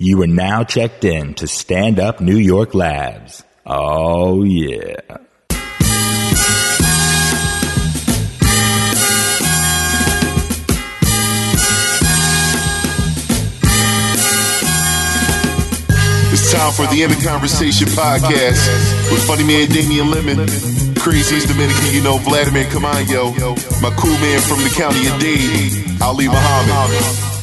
You are now checked in to Stand Up New York Labs. Oh, yeah. It's time for the End of Conversation podcast with funny man Damien Lemon, craziest Dominican you know Vladimir Caamaño, my cool man from the county of Dade, Ali Muhammad.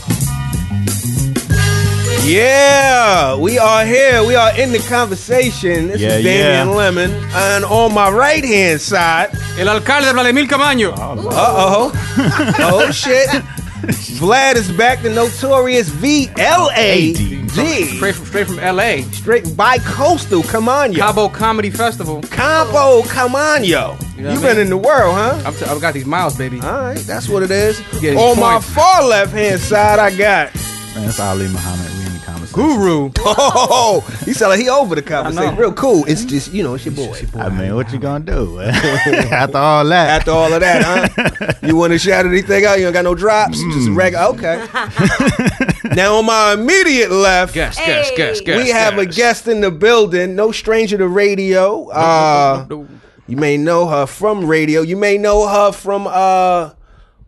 Yeah, we are here. We are in the conversation. This Yeah, is Damien yeah. Lemon. And on my right hand side, El alcalde Vladimir Caamaño. uh oh. oh shit. Vlad is back, the notorious V L A D. Straight from, straight from LA. Straight bi coastal. Come on, yo. Cabo Comedy Festival. Campo, come on, yo. You know You've what I been in the world, huh? I'm t- I've got these miles, baby. All right, that's what it is. Getting On my points. far left hand side, I got. Man, that's Ali Muhammad. We in the conversation. Guru. Oh, he sound like he over the conversation. Real cool. It's just, you know, it's your boy. I mean, what you gonna do after all that? After all of that, huh? you want to shout anything out? You don't got no drops? Just regular. Okay. now, on my immediate left, Guess, guess, guess, guess. we have a guest in the building. No stranger to radio. Uh, you may know her from radio. You may know her from uh,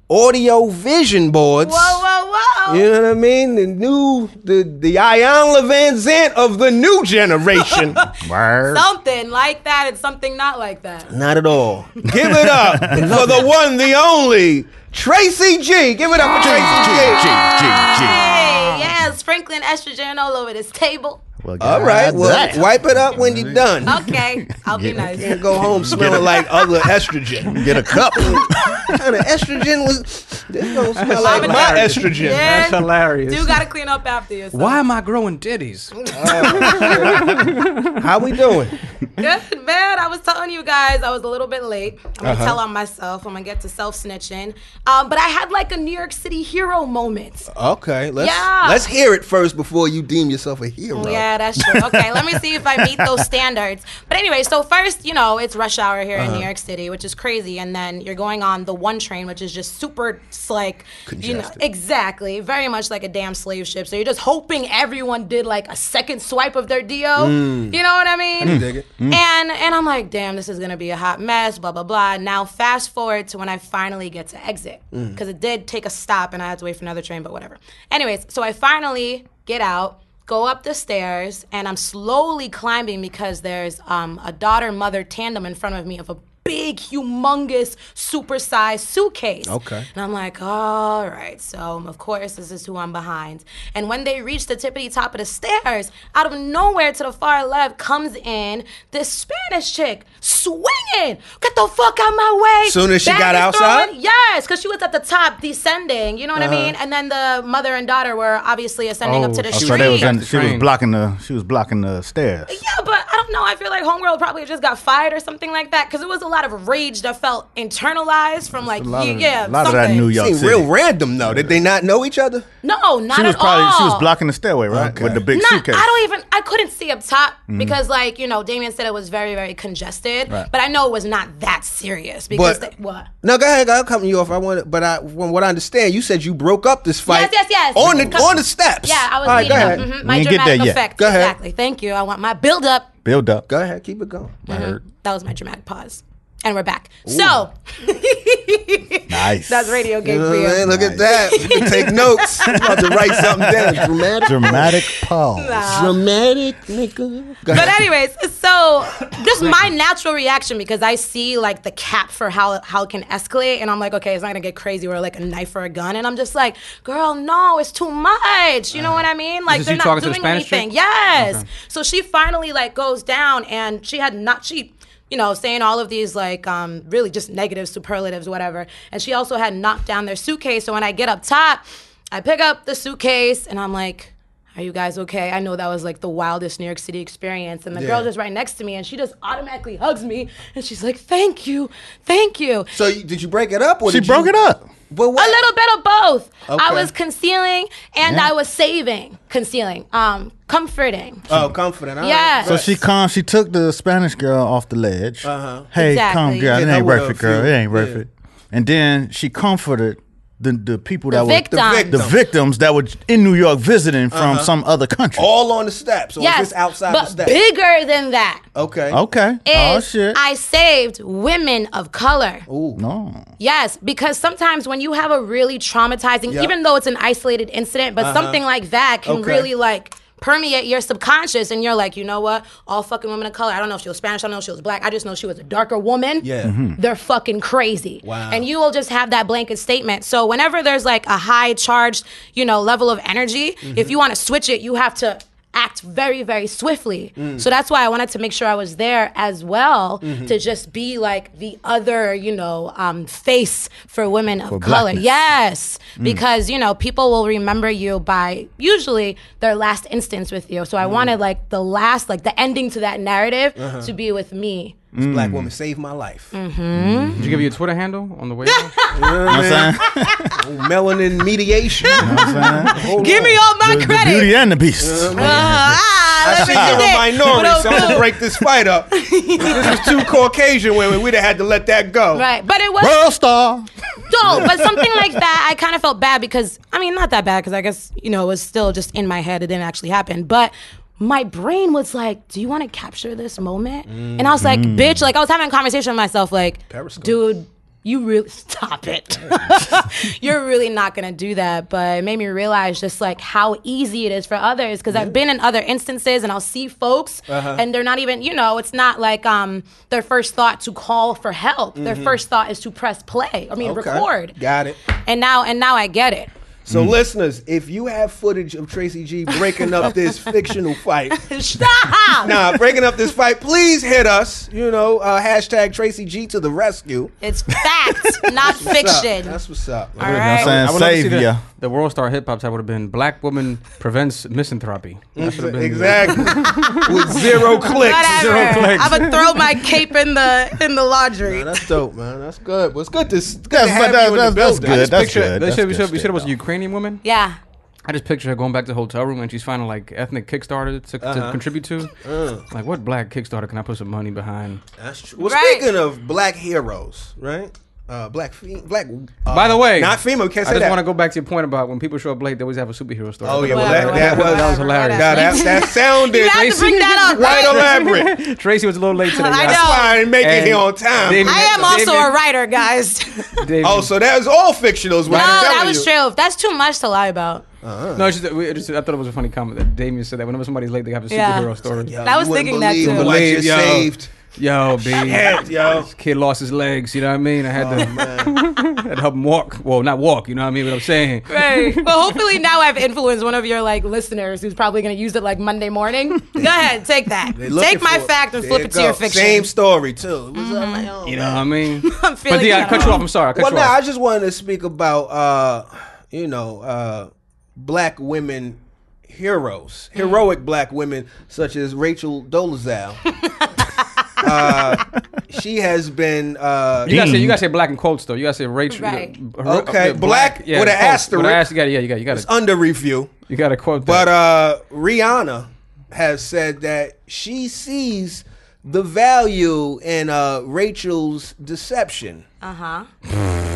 audio vision boards. Whoa, whoa, whoa. You know what I mean? The new, the the Iyanla Vanzant of the new generation. Word. Something like that and something not like that. Not at all. Give it up for the one, the only, Tracy G. Give it up for Tracy G. G, G, G. Hey, yeah, sprinkling estrogen all over this table. Well, All right, well, goddamn. wipe it up when you're done. Okay, I'll be nice. And go home smelling like other estrogen. get a cup. What kind of estrogen was? This don't smell like my hilarious. estrogen. That's Yeah, hilarious. you gotta clean up after yourself. Why am I growing ditties? How we doing? Good, man. I was telling you guys I was a little bit late. I'm gonna Uh-huh. tell on myself. I'm gonna get to self snitching. Um, but I had like a New York City hero moment. Okay, let's Yeah. let's hear it first before you deem yourself a hero. Yeah, that's true. Okay, let me see if I meet those standards. But anyway, so first, you know, it's rush hour here Uh-huh. in New York City, which is crazy, and then you're going on the one train, which is just super, like, you know, exactly, very much like a damn slave ship. So you're just hoping everyone did like a second swipe of their Do. Mm. You know what I mean? dig it. And and I'm like, damn, this is gonna be a hot mess. Blah blah blah. Now fast forward to when I finally get to exit Mm. because it did take a stop and I had to wait for another train, but whatever. Anyways, so I finally get out, go up the stairs, and I'm slowly climbing because there's um, a daughter mother tandem in front of me of a big, humongous, supersized suitcase. Okay. And I'm like, all right. So, of course, this is who I'm behind. And when they reach the tippity top of the stairs, out of nowhere to the far left comes in this Spanish chick swinging. Get the fuck out of my way. Soon as she Bag got outside? throwing- Yes, because she was at the top descending. You know what Uh-huh. I mean? And then the mother and daughter were obviously ascending up to the Oh, Oh, street. so they was in, The she was blocking the she was blocking the stairs. Yeah, but I don't know. I feel like Homegirl probably just got fired or something like that because it was a lot of rage that felt internalized from like A lot yeah, of, yeah a lot of that. New York City. real random though. Did they not know each other? No, not she was at probably all. she was blocking the stairway, right, Okay. with the big Not, suitcase. I don't even. I couldn't see up top because, like, you know, Damien said it was very, very congested. Right. But I know it was not that serious because But- they, what? No, go ahead. I'll cut you off. I want, but I, from what I understand, you said you broke up this fight. Yes, yes, yes. On the on the steps. Yeah, I was All right, leading go up. ahead. mhm, my get dramatic there yet. effect. Go ahead. Exactly. Thank you. I want my build up. Build up. Go ahead. Keep it going. Word. That was my dramatic pause. And we're back. So Nice. that's radio game for you. I mean? Look at that. You can take notes. I'm about to write something down. Dramatic. Dramatic pause. Dramatic, nigga. But ahead. anyways, so just my natural reaction because I see like the cap for how how it can escalate, and I'm like, okay, it's not gonna get crazy or like a knife or a gun, and I'm just like, girl, no, it's too much. You know what I uh-huh. mean? Like they're not talking the doing anything. chick? Yes. So she finally like goes down, and she had not she. You know, saying all of these like um, really just negative superlatives, whatever. And she also had knocked down their suitcase. So when I get up top, I pick up the suitcase and I'm like, are you guys okay? I know that was like the wildest New York City experience. And the girl Yeah. just right next to me and she just automatically hugs me and she's like, thank you, thank you. So you, did you break it up? Or She did broke you, it up. But A little bit of both. I was concealing and Yeah. I was saving, concealing, um, comforting. Oh, comforting. All right. Yeah. So she calm. She took the Spanish girl off the ledge. Uh-huh. Hey, Exactly. come, girl. Hit It ain't with worth it, girl. It ain't worth yeah. it. And then she comforted the the people The that victims. were victim. the victims that were in New York visiting from uh-huh. some other country. All on the steps. Or yes, just outside but the steps. bigger than that Okay. Okay. oh shit. I saved women of color. Ooh. No. Yes, because sometimes when you have a really traumatizing, Yeah. even though it's an isolated incident, but uh-huh. something like that can Okay. really like permeate your subconscious and you're like, you know what? All fucking women of color. I don't know if she was Spanish, I don't know if she was black. I just know she was a darker woman. Yeah. Mm-hmm. They're fucking crazy. Wow. And you will just have that blanket statement. So whenever there's like a high charged, you know, level of energy, Mm-hmm. if you want to switch it, you have to act very very swiftly Mm. so that's why i wanted to make sure i was there as well Mm-hmm. to just be like the other you know um, face for women of For color blackness. yes Mm. because you know people will remember you by usually their last instance with you Mm. so i wanted like the last like the ending to that narrative Uh-huh. to be with me This black woman saved my life. Mm. Did you give you a Twitter handle on the way? out? You know what I'm saying? Melanin mediation. give me all my the, the credit beauty and the beast. Ah, I see you're a minority, so I'm gonna break this fight up. This was two Caucasian women, we'd have had to let that go. right but it was World star. No, but something like that, I kind of felt bad because I mean, not that bad because I guess you know it was still just in my head. It didn't actually happen, but my brain was like, "Do you want to capture this moment?" And I was like, mm. "Bitch!" Like I was having a conversation with myself, like, Periscope. "Dude." You really stop it. You're really not gonna do that. But it made me realize just like how easy it is for others. Because I've been in other instances and I'll see folks uh-huh. and they're not even, you know, it's not like um their first thought to call for help. Their mm-hmm. first thought is to press play. I mean Okay. record Got it. and now and now I get it. So, listeners, if you have footage of Tracy G breaking up this fictional fight, Stop! nah, breaking up this fight, please hit us. You know, uh, hashtag Tracy G to the rescue. It's fact, not What's up? fiction. That's what's up. All I'm right. saying I would love to see save the, ya. the World Star Hip Hop type would have been Black Woman Prevents Misanthropy. That should have been Exactly. With zero clicks. Whatever. clicks. I'm gonna throw my cape in the in the laundry. That's dope, man. That's good. Well, it's good to, it's good to That's- have that- you in the that's- that's building. good. That's Picture, good. They That's said we good said we said it was a shit, Ukrainian woman. Yeah. I just picture her going back to the hotel room and she's finding like ethnic Kickstarter to, Uh-huh. to contribute to. Uh. Like, what black Kickstarter can I put some money behind? That's true. Well, Right. speaking of black heroes, right? Uh, black, fe- black. Uh, By the way, not female. Can't I just that. want to go back to your point about when people show up late, they always have a superhero story. Oh yeah, well Whatever, that, that whatever, was that was hilarious. Now that that sounded You have to bring that up. quite right? elaborate. Tracy was a little late today. I guys. know. That's why I didn't make it here on time. David- I am also David- a writer, guys. David- oh, so that was all fictional. Is no, I'm that was you. true. That's too much to lie about. no, it's just, we- just- I thought it was a funny comment that Damien said that whenever somebody's late, they have a Yeah. superhero story. Yo, I was thinking that too. Who I Believe, just saved. Yo, B. Head, yo. This kid lost his legs, you know what I mean? I had to, Man. had to help him walk. Well, not walk, you know what I mean? What I'm saying. Right. Well, hopefully now I've influenced one of your like listeners who's probably going to use it like Monday morning. Go ahead, take that. Take my fact and flip you it to your go. fiction. Same story too. It was, like, oh, You know man. what I mean? I'm feeling But yeah, I cut you off. I'm sorry. I cut Well, you no, off. I just wanted to speak about uh, you know, uh, black women heroes, Mm. heroic black women such as Rachel Dolezal. Uh, she has been uh, You gotta say you gotta say black in quotes though. You gotta say Rachel. Right. uh, Okay, uh, black with an quotes. asterisk. With an asterisk. You gotta, yeah, you gotta, you gotta, under review. you gotta quote But that. uh, Rihanna has said that she sees the value in uh, Rachel's deception. Uh huh.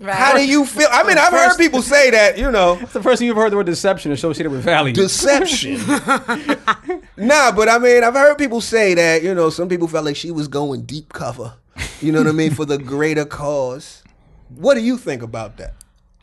Right. How do you feel? I mean, I've heard people say that, you know, It's the first time you've heard the word deception associated with value. deception. nah, but I mean, I've heard people say that, you know, some people felt like she was going deep cover, you know what I mean, for the greater cause. What do you think about that?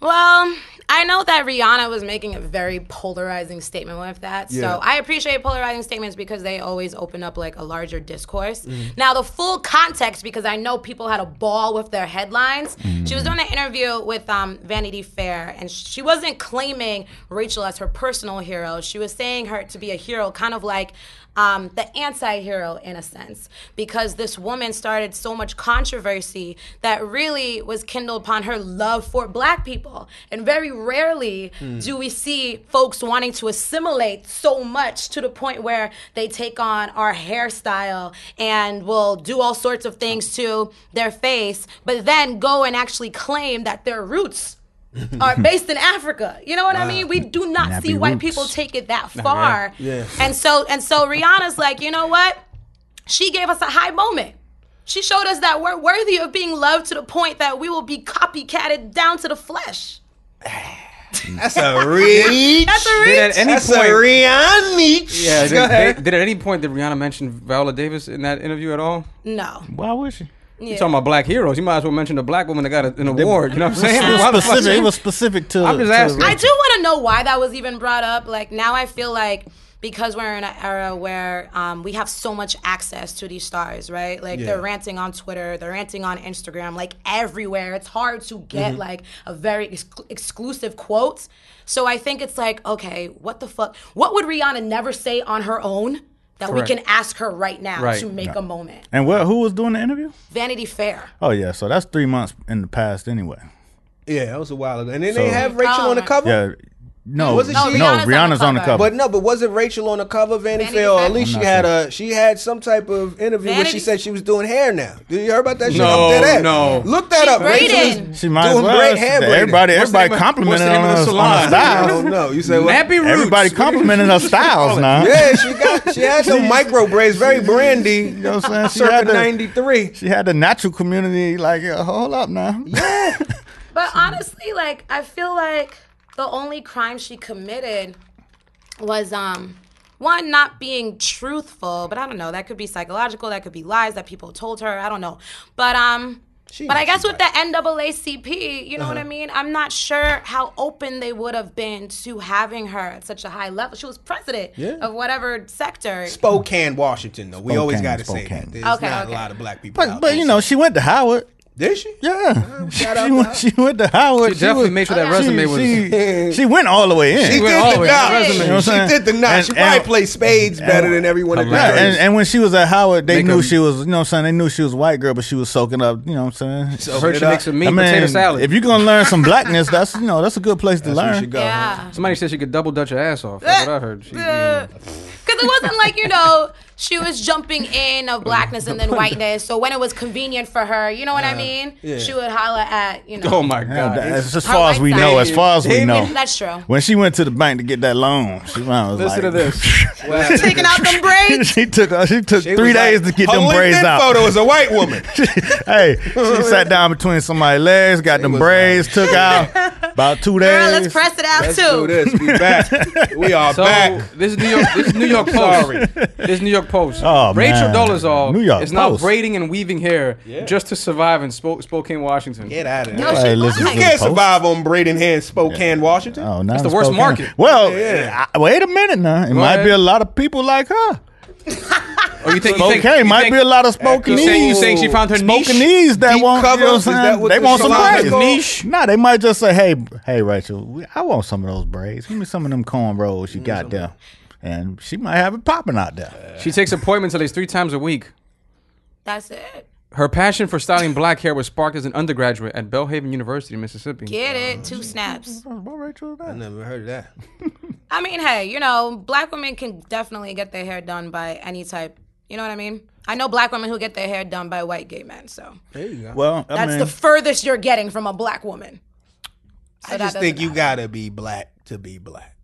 Well, I know that Rihanna was making a very polarizing statement with that. Yeah. So I appreciate polarizing statements because they always open up like a larger discourse. Now, the full context, because I know people had a ball with their headlines. She was doing an interview with um, Vanity Fair, and she wasn't claiming Rachel as her personal hero. She was saying her to be a hero, kind of like um, the anti-hero in a sense because this woman started so much controversy that really was kindled upon her love for black people and very rarely hmm. do we see folks wanting to assimilate so much to the point where they take on our hairstyle and will do all sorts of things to their face but then go and actually claim that their roots are based in Africa. You know what I ah. mean? We do not see white roots. people take it that far. Yeah. And so and so Rihanna's like, you know what? She gave us a high moment. She showed us that we're worthy of being loved to the point that we will be copycatted down to the flesh. That's a reach. That's a Did at any That's point, a Rihanna reach. yeah, Go did, ahead. did, did at any point did Rihanna mention Viola Davis in that interview at all? no. Why would she? You're talking about black heroes? You might as well mention a black woman that got a, an award. You know what I'm saying? It was specific. It was specific to. I'm just asking. I do want to know why that was even brought up. Like now, I feel like because we're in an era where um, we have so much access to these stars, right? Like they're ranting on Twitter, they're ranting on Instagram, like everywhere. It's hard to get Mm-hmm. like a very ex- exclusive quote. So I think it's like, okay, what the fuck? What would Rihanna never say on her own? That Correct. we can ask her right now Right. to make a moment. And what? Who was doing the interview? Vanity Fair. Oh yeah, so that's three months in the past anyway. Yeah, that was a while ago. And then So- they have Rachel Oh, on the cover. Yeah. No, Wasn't no, she- No, Rihanna's on the on the cover. cover. But no, but wasn't Rachel on the cover of Vanity, Vanity Fair? Or at least she had sure. a she had some type of interview where she said she was doing hair now. Did you hear about that shit? No, I'm dead ass. no. Look that She up. Rachel is she might as doing well. great hair braiding. everybody, What's everybody name complimented on her, of the on her salon? I don't know. You said what? Nappy Roots. Everybody complimented her styles now. Yeah, she got she had some micro braids, very brandy. You know what I'm saying? She Circa had the, '93. she had the natural community like, uh, hold up now. Yeah, But honestly, like I feel like the only crime she committed was um one not being truthful, but I don't know. That could be psychological. That could be lies that people told her. I don't know. But um. but I guess with the NAACP, you know what I mean. I'm not sure how open they would have been to having her at such a high level. She was president Yeah. of whatever sector. Spokane, Washington. Though we always got to say Spokane. that. There's Okay, not okay. a lot of black people. But out but there. you know, she went to Howard. Did she? Yeah, she, shout out went. She went to Howard. She definitely was- made sure that Okay. resume was. She, she went all the way in. She went did all the the way. knot. You know She did the knot. And- She probably and- played spades better than every one of the Yeah, and, and when she was at Howard, they Make knew a- she was, you know what I'm saying? They knew she was a white girl, but she was soaking up, you know what I'm saying? I heard she makes some meat I mean, potato salad. if you're going to learn some blackness, that's, you know, that's a good place to That's where learn. she go. Yeah. Somebody said she could double dutch her ass off. That's what I heard. She, you know. Because it wasn't like, you know, she was jumping in of blackness and then whiteness. So when it was convenient for her, you know what I mean? yeah. She would holler at, you know. Oh my god. that's as far as we white know, as far as we know. That's true. When she went to the bank to get that loan, she was Listen like, to this. Taking out them braids. she took uh, she took She three was days like, to get her them braids LinkedIn out. photo is a white woman. hey, she sat down between somebody's legs, got them was braids, took out about two days. Girl, let's press it out Let's too. do this. We back. We are So back. this is New York. This is New York Post. Sorry. This is New York Post. Oh, Rachel man. Dolezal New York is now braiding and weaving hair just to survive in Spo- Spokane, Washington. Get out of No, there. she Hey, listen You can't Post. survive on braiding hair in Spokane, Washington. Oh, now the worst Spokane. market. Well, Yeah. I- wait a minute now. It might ahead. be a lot of people like her. Oh, you think? You think, Spokane you might think- be a lot of You saying, you saying she found her niche? Spokanese that Deep want, you know what that saying? They the want some braids. Niche? Nah, they might just say, "Hey, hey, Rachel, we- I want some of those braids. Give me some of them cornrows you mm, got there." And she might have it popping out there. She takes appointments at least three times a week. That's it. Her passion for styling black hair was sparked as an undergraduate at Belhaven University, in Mississippi. Get it. Two snaps. What Rachel is I never heard of that. I mean, hey, you know, black women can definitely get their hair done by any type. You know what I mean? I know black women who get their hair done by white gay men. So There you go. Well, I that's mean, the furthest you're getting from a black woman. So I that just think you matter. gotta be black to be black.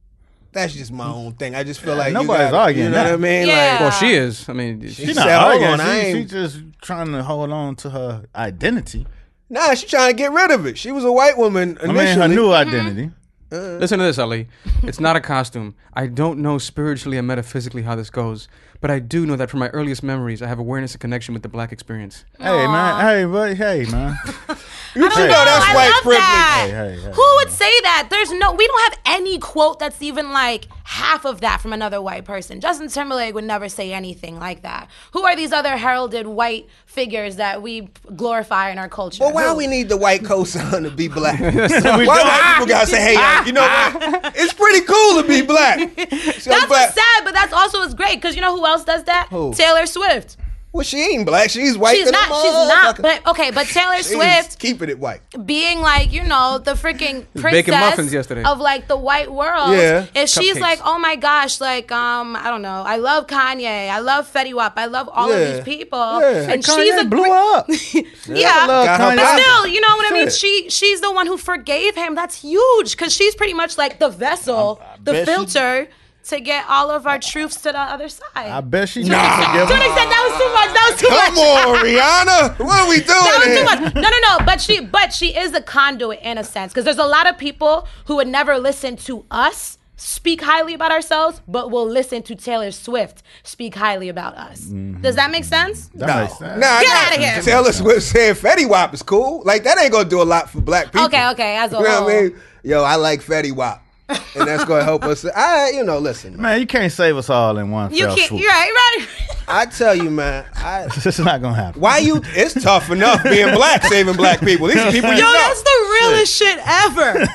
That's just my own thing. I just feel like nobody's you gotta, arguing You know that. what I mean? Yeah. Like, Well, she is. I mean, she's, she said, not "Hold arguing. on, I She, she ain't- just trying to hold on to her identity. nah, she's trying to get rid of it. She was a white woman I initially. mean, her new Mm-hmm. identity. Listen to this, Ali. It's not a costume. I don't know spiritually and metaphysically how this goes, but I do know that from my earliest memories, I have awareness and connection with the black experience. Hey man, hey, but hey man. you know No, that's I white love privilege. that. Hey, hey, hey. Who would say that? There's no. We don't have any quote that's even like half of that from another white person. Justin Timberlake would never say anything like that. Who are these other heralded white figures that we glorify in our culture? Well, why Who? we need the white cosign to be black? why white people gotta say, "Hey, you know what? It's pretty cool to be black." So That's black. what's sad, but that's also what's great because you know who else does that? Who? Taylor Swift. Well, she ain't black. She's white. She's not. She's not. But okay. But Taylor Swift keeping it white. being like you know the freaking baking princess muffins yesterday. of like the white world. Yeah. If she's Cupcakes. like, oh my gosh, like um, I don't know, I love Kanye, I love Fetty Wap, I love all Yeah. of these people, Yeah. and Kanye she's a blew gre- up. yeah. love Got her Kanye. But still, you know what I mean. She she's the one who forgave him. That's huge because she's pretty much like the vessel, the bet she- filter to get all of our truths to the other side. I bet she nah. forgive to an him. extent, that was too much. That was too Come much. Come on, Rihanna. What are we doing That was here? too much. No, no, no. But she, but she is a conduit in a sense because there's a lot of people who would never listen to us speak highly about ourselves, but will listen to Taylor Swift speak highly about us. Mm-hmm. Does that make sense? That No. makes sense. Nah, Get nah. outta here. Taylor Swift saying Fetty Wap is cool. Like that ain't gonna do a lot for black people. Okay, okay. As a You know whole, what I mean? Yo, I like Fetty Wap. and that's gonna help us. I, you know, listen, man. Man, you can't save us all in one you fell can't. swoop. You're right, right. I tell you, man. I, is not gonna happen. why you? It's tough enough being black, saving black people. These are people you Yo, know. that's the realest shit, ever.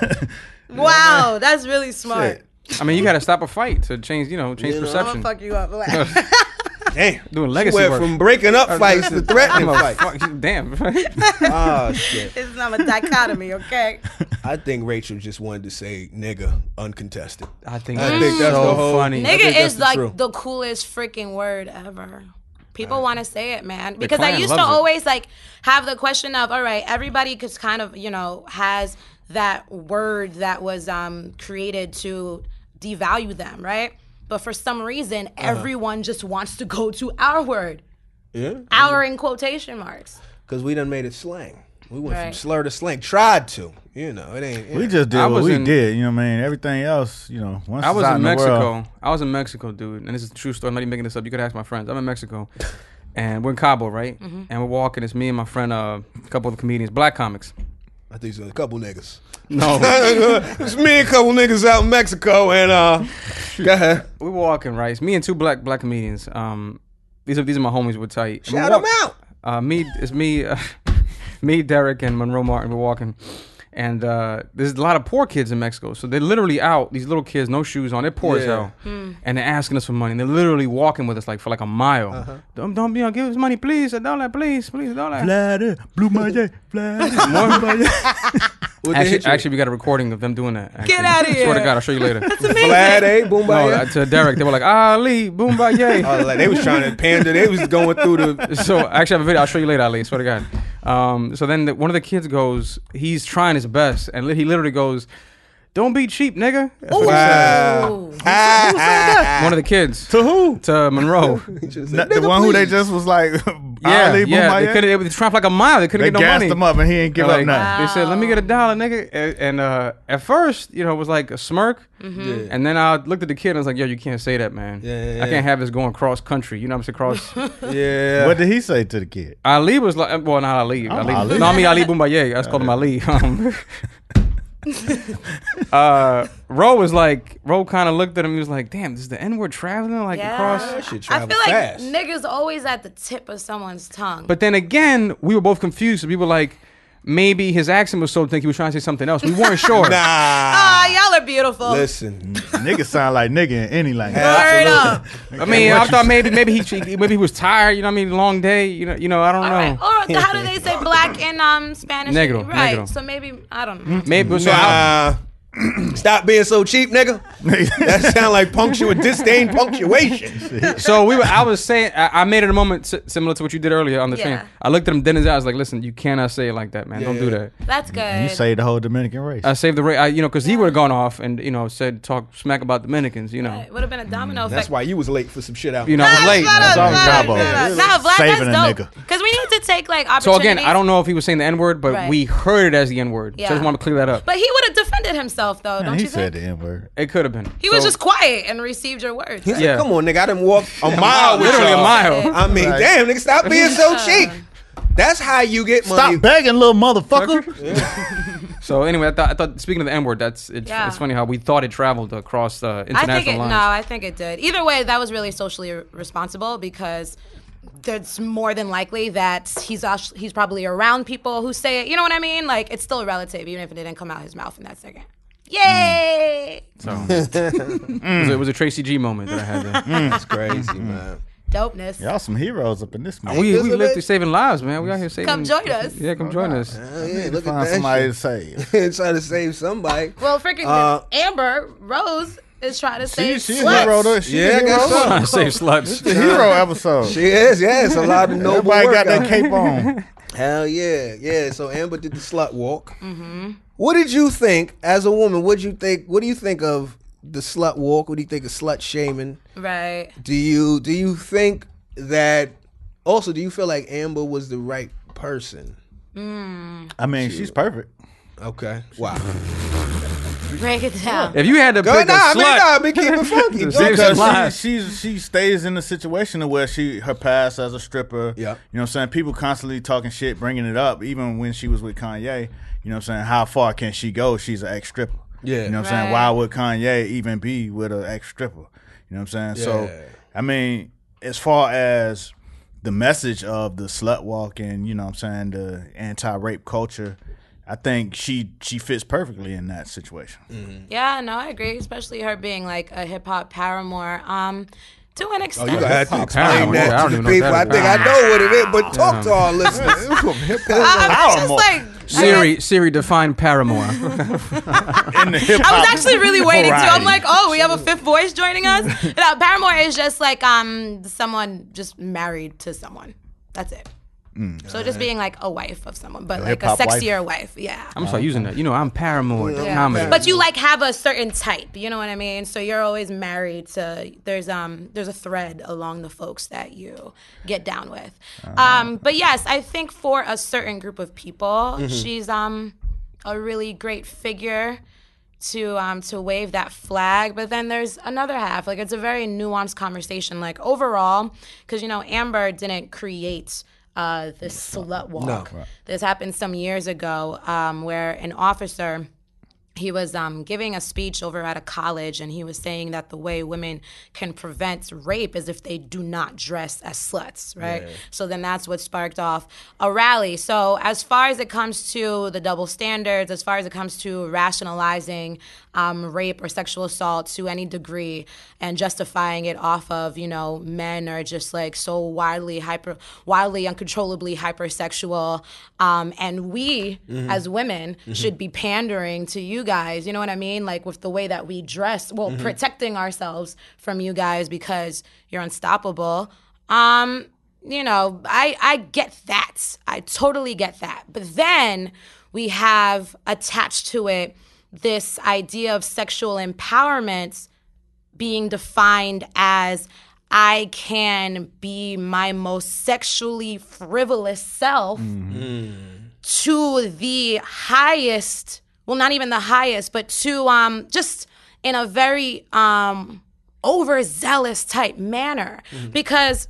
wow, that's really smart. Shit. I mean, you got to stop a fight to change, you know, change You know, I'm perception. gonna fuck you up. Damn. Doing She legacy went work. from breaking up fights to threatening I'm fights. damn. Oh shit. it's not a dichotomy, okay? I think Rachel just wanted to say nigga uncontested. I think I that's think that's so the whole- funny. Nigga is the like truth. the coolest freaking word ever. People want to say it, man. Because I used to it. always like have the question of, all right, everybody just kind of, you know, has that word that was um, created to devalue them, right? But for some reason, Uh-huh. everyone just wants to go to our word, Yeah. our in quotation marks. Because we done made it slang. We went from Right. slur to slang. Tried to. You know, it ain't. We just did I what was we in- did. You know what I mean? Everything else, you know. Once I was out in Mexico. world- I was in Mexico, dude, and this is a true story. I'm not even making this up. You could ask my friends. I'm in Mexico, and we're in Cabo, right? Mm-hmm. And we're walking. It's me and my friend, uh, a couple of comedians, black comics. I think it's a couple niggas. No, it's me and a couple niggas out in Mexico, and uh, go ahead. we were walking, right? It's me and two black black comedians. Um, these are these are my homies. We're tight. And we're Shout them walk- out. Uh, me, it's me, uh, me, Derek, and Monroe Martin. We're walking, and uh, there's a lot of poor kids in Mexico. So they're literally out. These little kids, no shoes on. They're poor as Yeah. hell, Hmm. and they're asking us for money. And they're literally walking with us like for like a mile. Uh-huh. Don't don't be on. give us money, please. A dollar, please, please, a dollar. Flatter, blue magic, flatter. What they Actually, hit you actually, we got a recording of them doing that. actually. outta Swear to here. God, I'll show you later. with? Vlad, eh? Boom, no, uh, to Derek, they were like, Ali, boom, ba, yay. Oh, like, they was trying to pander. They was going through the. so actually, I have a video. I'll show you later, Ali. Swear to God. Um, so then the, one of the kids goes, he's trying his best, and li- he literally goes, "Don't be cheap, nigga." That's what he said. Ooh. One of the kids to who? to Monroe. Not the one who they just was like, yeah, Ali, yeah. They Boumaier? could have. They were trying for like a mile. They couldn't They get no gassed money. him up and he ain't give They're up like- nothing. They said, "Let me get a dollar, nigga." And, and uh, at first, you know, it was like a smirk. Yeah. And then I looked at the kid and I was like, "Yo, you can't say that, man. Yeah, yeah, I yeah. can't have this going cross country. You know what I'm saying? Cross." Yeah. What did he say to the kid? Ali was like, well, not Ali. Ali. Ali. No, I mean Ali Boumbaye. I just called him Ali. Um, uh, Ro was like, Ro kind of looked at him. He was like, "Damn, this is the N word traveling like Yeah. across." That shit I travel feel like fast. niggas always at the tip of someone's tongue. But then again, we were both confused. We were like, maybe his accent was so thick he was trying to say something else. We weren't sure. Nah. ah, y'all are beautiful. Listen. Nigga sound like nigga in any language. Word up. I mean, I thought maybe maybe he maybe he was tired. You know, what I mean, long day. You know, you know, I don't All know. right. Or how do they say black in um Spanish? Negro, Right. negro. So maybe I don't know. Maybe so. I, Nah. Stop being so cheap, nigga. That sound like punctual disdain punctuation. So we were. I was saying. I, I made it a moment si- similar to what you did earlier on the Yeah. train. I looked at him dead in his eyes. I was like, "Listen, you cannot say it like that, man. Don't do that." That's good. You saved the whole Dominican race. I saved the rate. I, you know, because he would have gone off and you know said talk smack about Dominicans. You know, It would have been a domino mm. effect. That's why you was late for some shit out. you know, I was late. Shut That's up, all shut up, Gabo. shut up. Yeah. Nah, black Saving a that's nigga. dope. Because we need to take like So opportunities. again, I don't know if he was saying the N word, but Right. we heard it as the N word. So I Yeah. just want to clear that up. But he would have defended himself though, Man, don't he you said think? the N word. It could have been. He was So- just quiet and received your words. He said, Yeah. Come on, nigga. I done walked a mile with literally a y'all. mile. I mean, Right. damn, nigga, stop being so cheap. That's how you get money. Stop begging, little motherfucker. So anyway, I thought, I thought speaking of the N word, that's it's, Yeah. it's funny how we thought it traveled across uh, I international think it. lines. No, I think it did. Either way, that was really socially responsible because there's more than likely that he's he's probably around people who say it. You know what I mean? Like it's still a relative, even if it didn't come out his mouth in that second. Yay! Mm. So it, was a, it was a Tracy G moment that I had there. Mm. That's crazy, mm. man. Dopeness. Y'all some heroes up in this movie. We, this we a live through saving lives, man. We out here saving. Come join us. Yeah, come join us. Oh, yeah, look Find at that somebody to save. Trying to save somebody. Well, freaking Uh, Amber Rose is trying to She, save she a sluts. hero. though. She Yeah, I a guess hero. so. Trying to save sluts. The hero episode. She is, yeah. It's a lot of noble Everybody work got that cape on. Hell yeah, yeah. So Amber did the slut walk. Mm-hmm. What did you think as a woman? What did you think? What do you think of the slut walk? What do you think of slut shaming? Right. Do you do you think that also do you feel like Amber was the right person? I mean, she's perfect. Okay. Wow. Break it down. If you had to Go pick nah, a I mean, slut, nah, I mean, keep it funky. Just Go leave ahead. some lie. Because she, she she stays in the situation where she her past as a stripper. Yeah. You know what I'm saying? People constantly talking shit, bringing it up, even when she was with Kanye. You know what I'm saying? How far can she go? She's an ex stripper. Yeah. You know what I'm Right. saying? Why would Kanye even be with an ex stripper? You know what I'm saying? Yeah. So I mean, as far as the message of the slut walk and, you know what I'm saying, the anti rape culture, I think she she fits perfectly in that situation. Yeah, no, I agree. Especially her being like a hip hop paramour. Um, to an extent. Oh, extent. you gonna have to explain power. I that to the people. I think I know what it is, but talk to our listeners. I was just like, Siri, Siri, define paramour. In the hip I was actually really waiting to. I'm like, oh, we have a fifth voice joining us. no, paramour is just like um someone just married to someone. That's it. So just being like a wife of someone, but like a hip-hop wife. sexier wife. Yeah. I'm start using that. You know, I'm paramour. Yeah. Comedy. But you like have a certain type, you know what I mean? So you're always married to there's um there's a thread along the folks that you get down with. Um but yes, I think for a certain group of people, she's um a really great figure to um to wave that flag but then there's another half like it's a very nuanced conversation like overall because you know amber didn't create uh this slut walk. This happened some years ago um where an officer he was um, giving a speech over at a college and he was saying that the way women can prevent rape is if they do not dress as sluts right? So then that's what sparked off a rally. So as far as it comes to the double standards as far as it comes to rationalizing um, rape or sexual assault to any degree and justifying it off of you know men are just like so wildly hyper wildly uncontrollably hypersexual um, and we as women should be pandering to you guys. You know what i mean? Like with the way that we dress well protecting ourselves from you guys because you're unstoppable. Um you know i i get that. I totally get that. But then we have attached to it this idea of sexual empowerment being defined as I can be my most sexually frivolous self to the highest, well, not even the highest, but to um just in a very um overzealous type manner. Because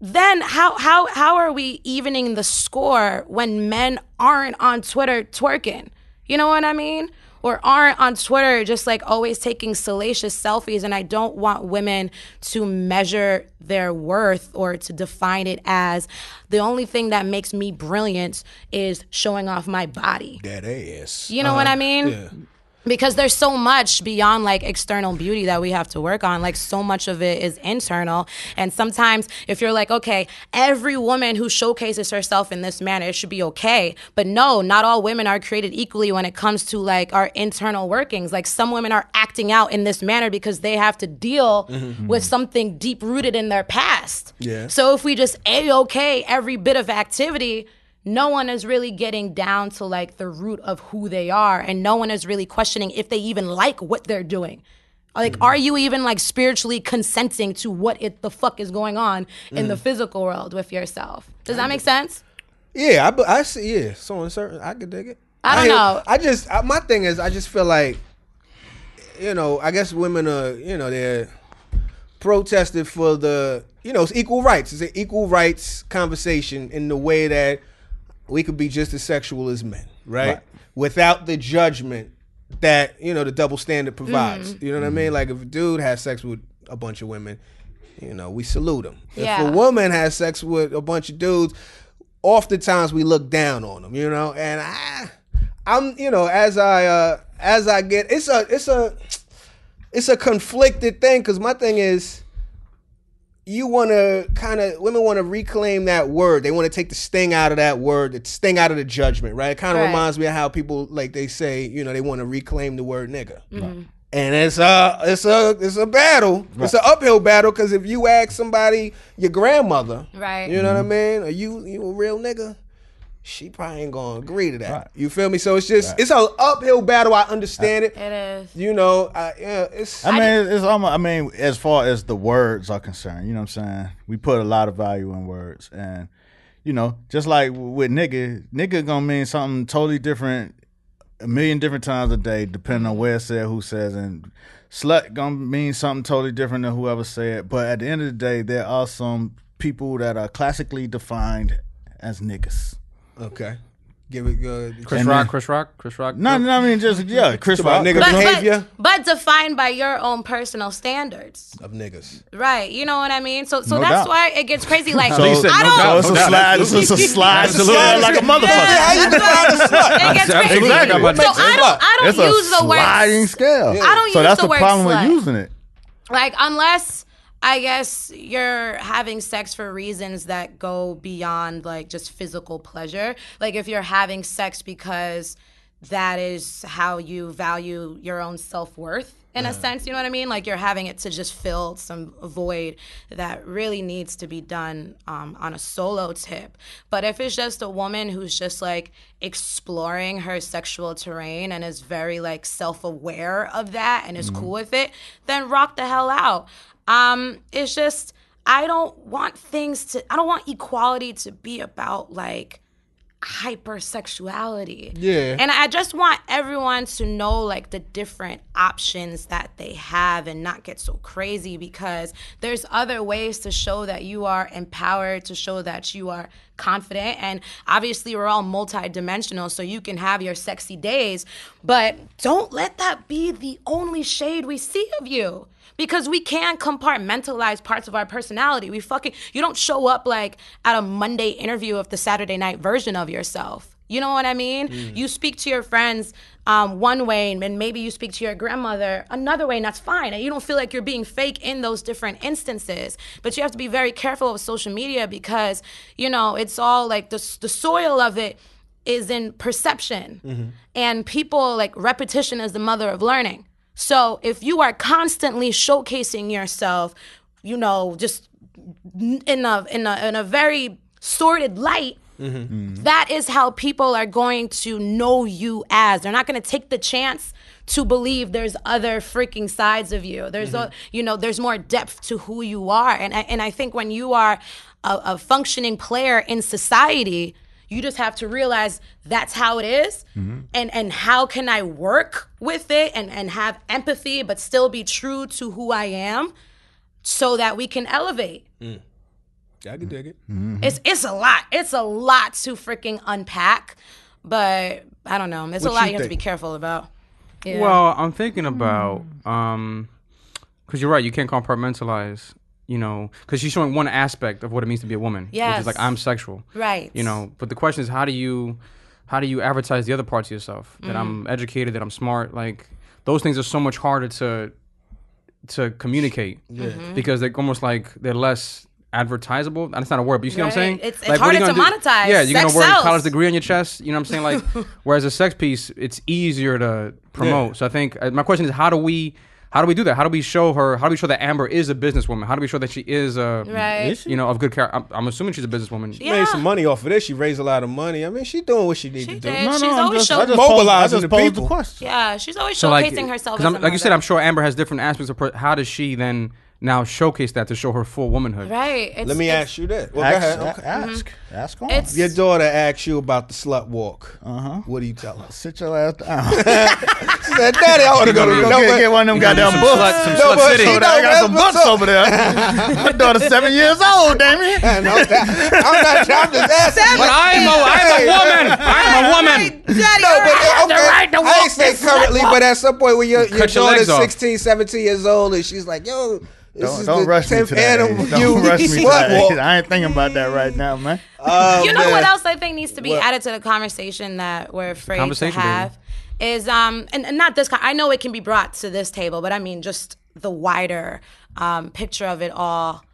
then how how how are we evening the score when men aren't on Twitter twerking? You know what I mean? Or aren't on Twitter just like always taking salacious selfies and I don't want women to measure their worth or to define it as the only thing that makes me brilliant is showing off my body. That ass. You know what uh-huh. I mean? Because there's so much beyond like external beauty that we have to work on. Like so much of it is internal. And sometimes if you're like, okay, every woman who showcases herself in this manner, it should be okay. But no, not all women are created equally when it comes to like our internal workings. Like some women are acting out in this manner because they have to deal mm-hmm. with something deep rooted in their past. Yeah. So if we just a okay every bit of activity, no one is really getting down to like the root of who they are, and no one is really questioning if they even like what they're doing. Like, mm-hmm. are you even like spiritually consenting to what it the fuck is going on in the mm. physical world with yourself? Does that make sense? Yeah, I, I see. Yeah, so certain, I could dig it. I don't hear- know. I just I, my thing is, I just feel like, you know, I guess women are, you know, they're protested for the, you know, it's equal rights. It's an equal rights conversation in the way that we could be just as sexual as men, right? Right. Without the judgment that you know the double standard provides. Mm-hmm. You know what I mean? Like if a dude has sex with a bunch of women, you know, we salute him. If a woman has sex with a bunch of dudes, oftentimes we look down on them, you know. And I, I'm, you know, as I uh as I get, it's a it's a it's a conflicted thing because my thing is you want to kind of women want to reclaim that word. They want to take the sting out of that word the sting out of the judgment right? It kind of Right. reminds me of how people like they say you know they want to reclaim the word nigga. Mm-hmm. and it's a it's a it's a battle. It's an uphill battle because if you ask somebody your grandmother Right. you know what i mean? Are you you a real nigga she probably ain't gonna agree to that. Right. You feel me? So it's just it's an uphill battle. I understand it. It is. You know, I, yeah, it's. I mean, it's almost. I mean, as far as the words are concerned, you know what I'm saying. We put a lot of value in words, and you know, just like with nigga, nigga gonna mean something totally different, a million different times a day, depending on where it's said, who says, and slut gonna mean something totally different than whoever said. It. But at the end of the day, there are some people that are classically defined as niggas. Okay. Give it good. Chris And Rock, Chris Rock, Chris Rock. No, no, I mean just yeah, Chris Rock. nigga But, behavior but, but defined by your own personal standards. of niggas. Right. You know what I mean? So so No that's doubt. why it gets crazy. Like So- He said I don't doubt. So it's a No doubt. slide. It's just a slide. It's a slide like a motherfucker. Yeah, that's what- it gets crazy. Exactly. What So it I slut? don't I don't a use the word sliding scale. I don't so use that's the the word problem slut. with using it. like unless I guess you're having sex for reasons that go beyond like just physical pleasure. Like if you're having sex because that is how you value your own self worth in a sense, you know what I mean? Like you're having it to just fill some void that really needs to be done um, on a solo tip. But if it's just a woman who's just like exploring her sexual terrain and is very like self aware of that and is cool with it, then rock the hell out. Um, it's just I don't want things to I don't want equality to be about like hypersexuality. Yeah. And I just want everyone to know like the different options that they have and not get so crazy because there's other ways to show that you are empowered, to show that you are confident. And obviously, we're all multidimensional, so you can have your sexy days, but don't let that be the only shade we see of you because we can compartmentalize parts of our personality. We fucking you don't show up like at a Monday interview of the Saturday night version of yourself. You know what I mean? You speak to your friends um, one way, and maybe you speak to your grandmother another way, and that's fine. And you don't feel like you're being fake in those different instances. But you have to be very careful with social media because you know it's all like the the soil of it is in perception, and people like repetition is the mother of learning. So if you are constantly showcasing yourself, you know, just in a in a in a very sordid light, mm-hmm. that is how people are going to know you as. They're not going to take the chance to believe there's other freaking sides of you. There's a, mm-hmm. you know, there's more depth to who you are. And I, and I think when you are a, a functioning player in society, you just have to realize that's how it is mm-hmm. and and how can I work with it and and have empathy but still be true to who I am so that we can elevate. Mm. I can dig it. Mm-hmm. It's it's a lot. It's a lot to freaking unpack, but I don't know. It's a lot you you have to be careful about. Yeah. Well, I'm thinking about hmm. um, because you're right. You can't compartmentalize. You know, because she's showing one aspect of what it means to be a woman, which Yes. is like I'm sexual. right. You know, but the question is, how do you, how do you advertise the other parts of yourself? That I'm Mm. educated, that I'm smart. Like those things are so much harder to, to communicate. Mm-hmm. Because they're almost like they're less advertisable. That's not a word, but you see what I'm saying? It's- it's like, what are harder gonna do? monetize. Yeah, you're Sex gonna wear a college degree on your chest. You know what I'm saying? Like, whereas a sex piece, it's easier to promote. Yeah. So I think uh, my question is, how do we? How do we do that? How do we show her? How do we show that Amber is a businesswoman? How do we show that she is a, Right. you know, of good character? I'm, I'm assuming she's a businesswoman. Yeah. Made some money off of this. She raised a lot of money. I mean, she doing what she needs She to do. No, She's no, I'm always just, show- I just Mobilizing posed, just the posed the people. question. yeah, she's always So like, showcasing herself. 'cause As a like you said. I'm sure Amber has different aspects of her. How does she then now showcase that to show her full womanhood? right. It's, Let me ask you that. Well, go ahead. a- Okay. ask, ask on. It's Your daughter asks you about the slut walk. uh huh. What do you tell her? Sit your ass down. She said, "Daddy, I want to go to Go no, get, get one of them goddamn Some books. slut- some No, slut city. she Over there, I got some books up. over there. My daughter's seven years old, Damien. I know that. I'm not. I'm just asking. But I'm a, I'm a woman. I'm a woman. Daddy, No, but I okay. the right to I ain't say currently, but at some point when your, your Cut your daughter's legs 16, 17 years old, and she's like, "Yo, this Don't, don't rush me to that. age. Don't you rush me to slut that. walk." age. I ain't thinking about that right now, man. Oh, you know man. what else I think needs to be What? added to the conversation that we're afraid to conversation, have is um and, and not this con- I know it can be brought to this table, but I mean just the wider um, picture of it all.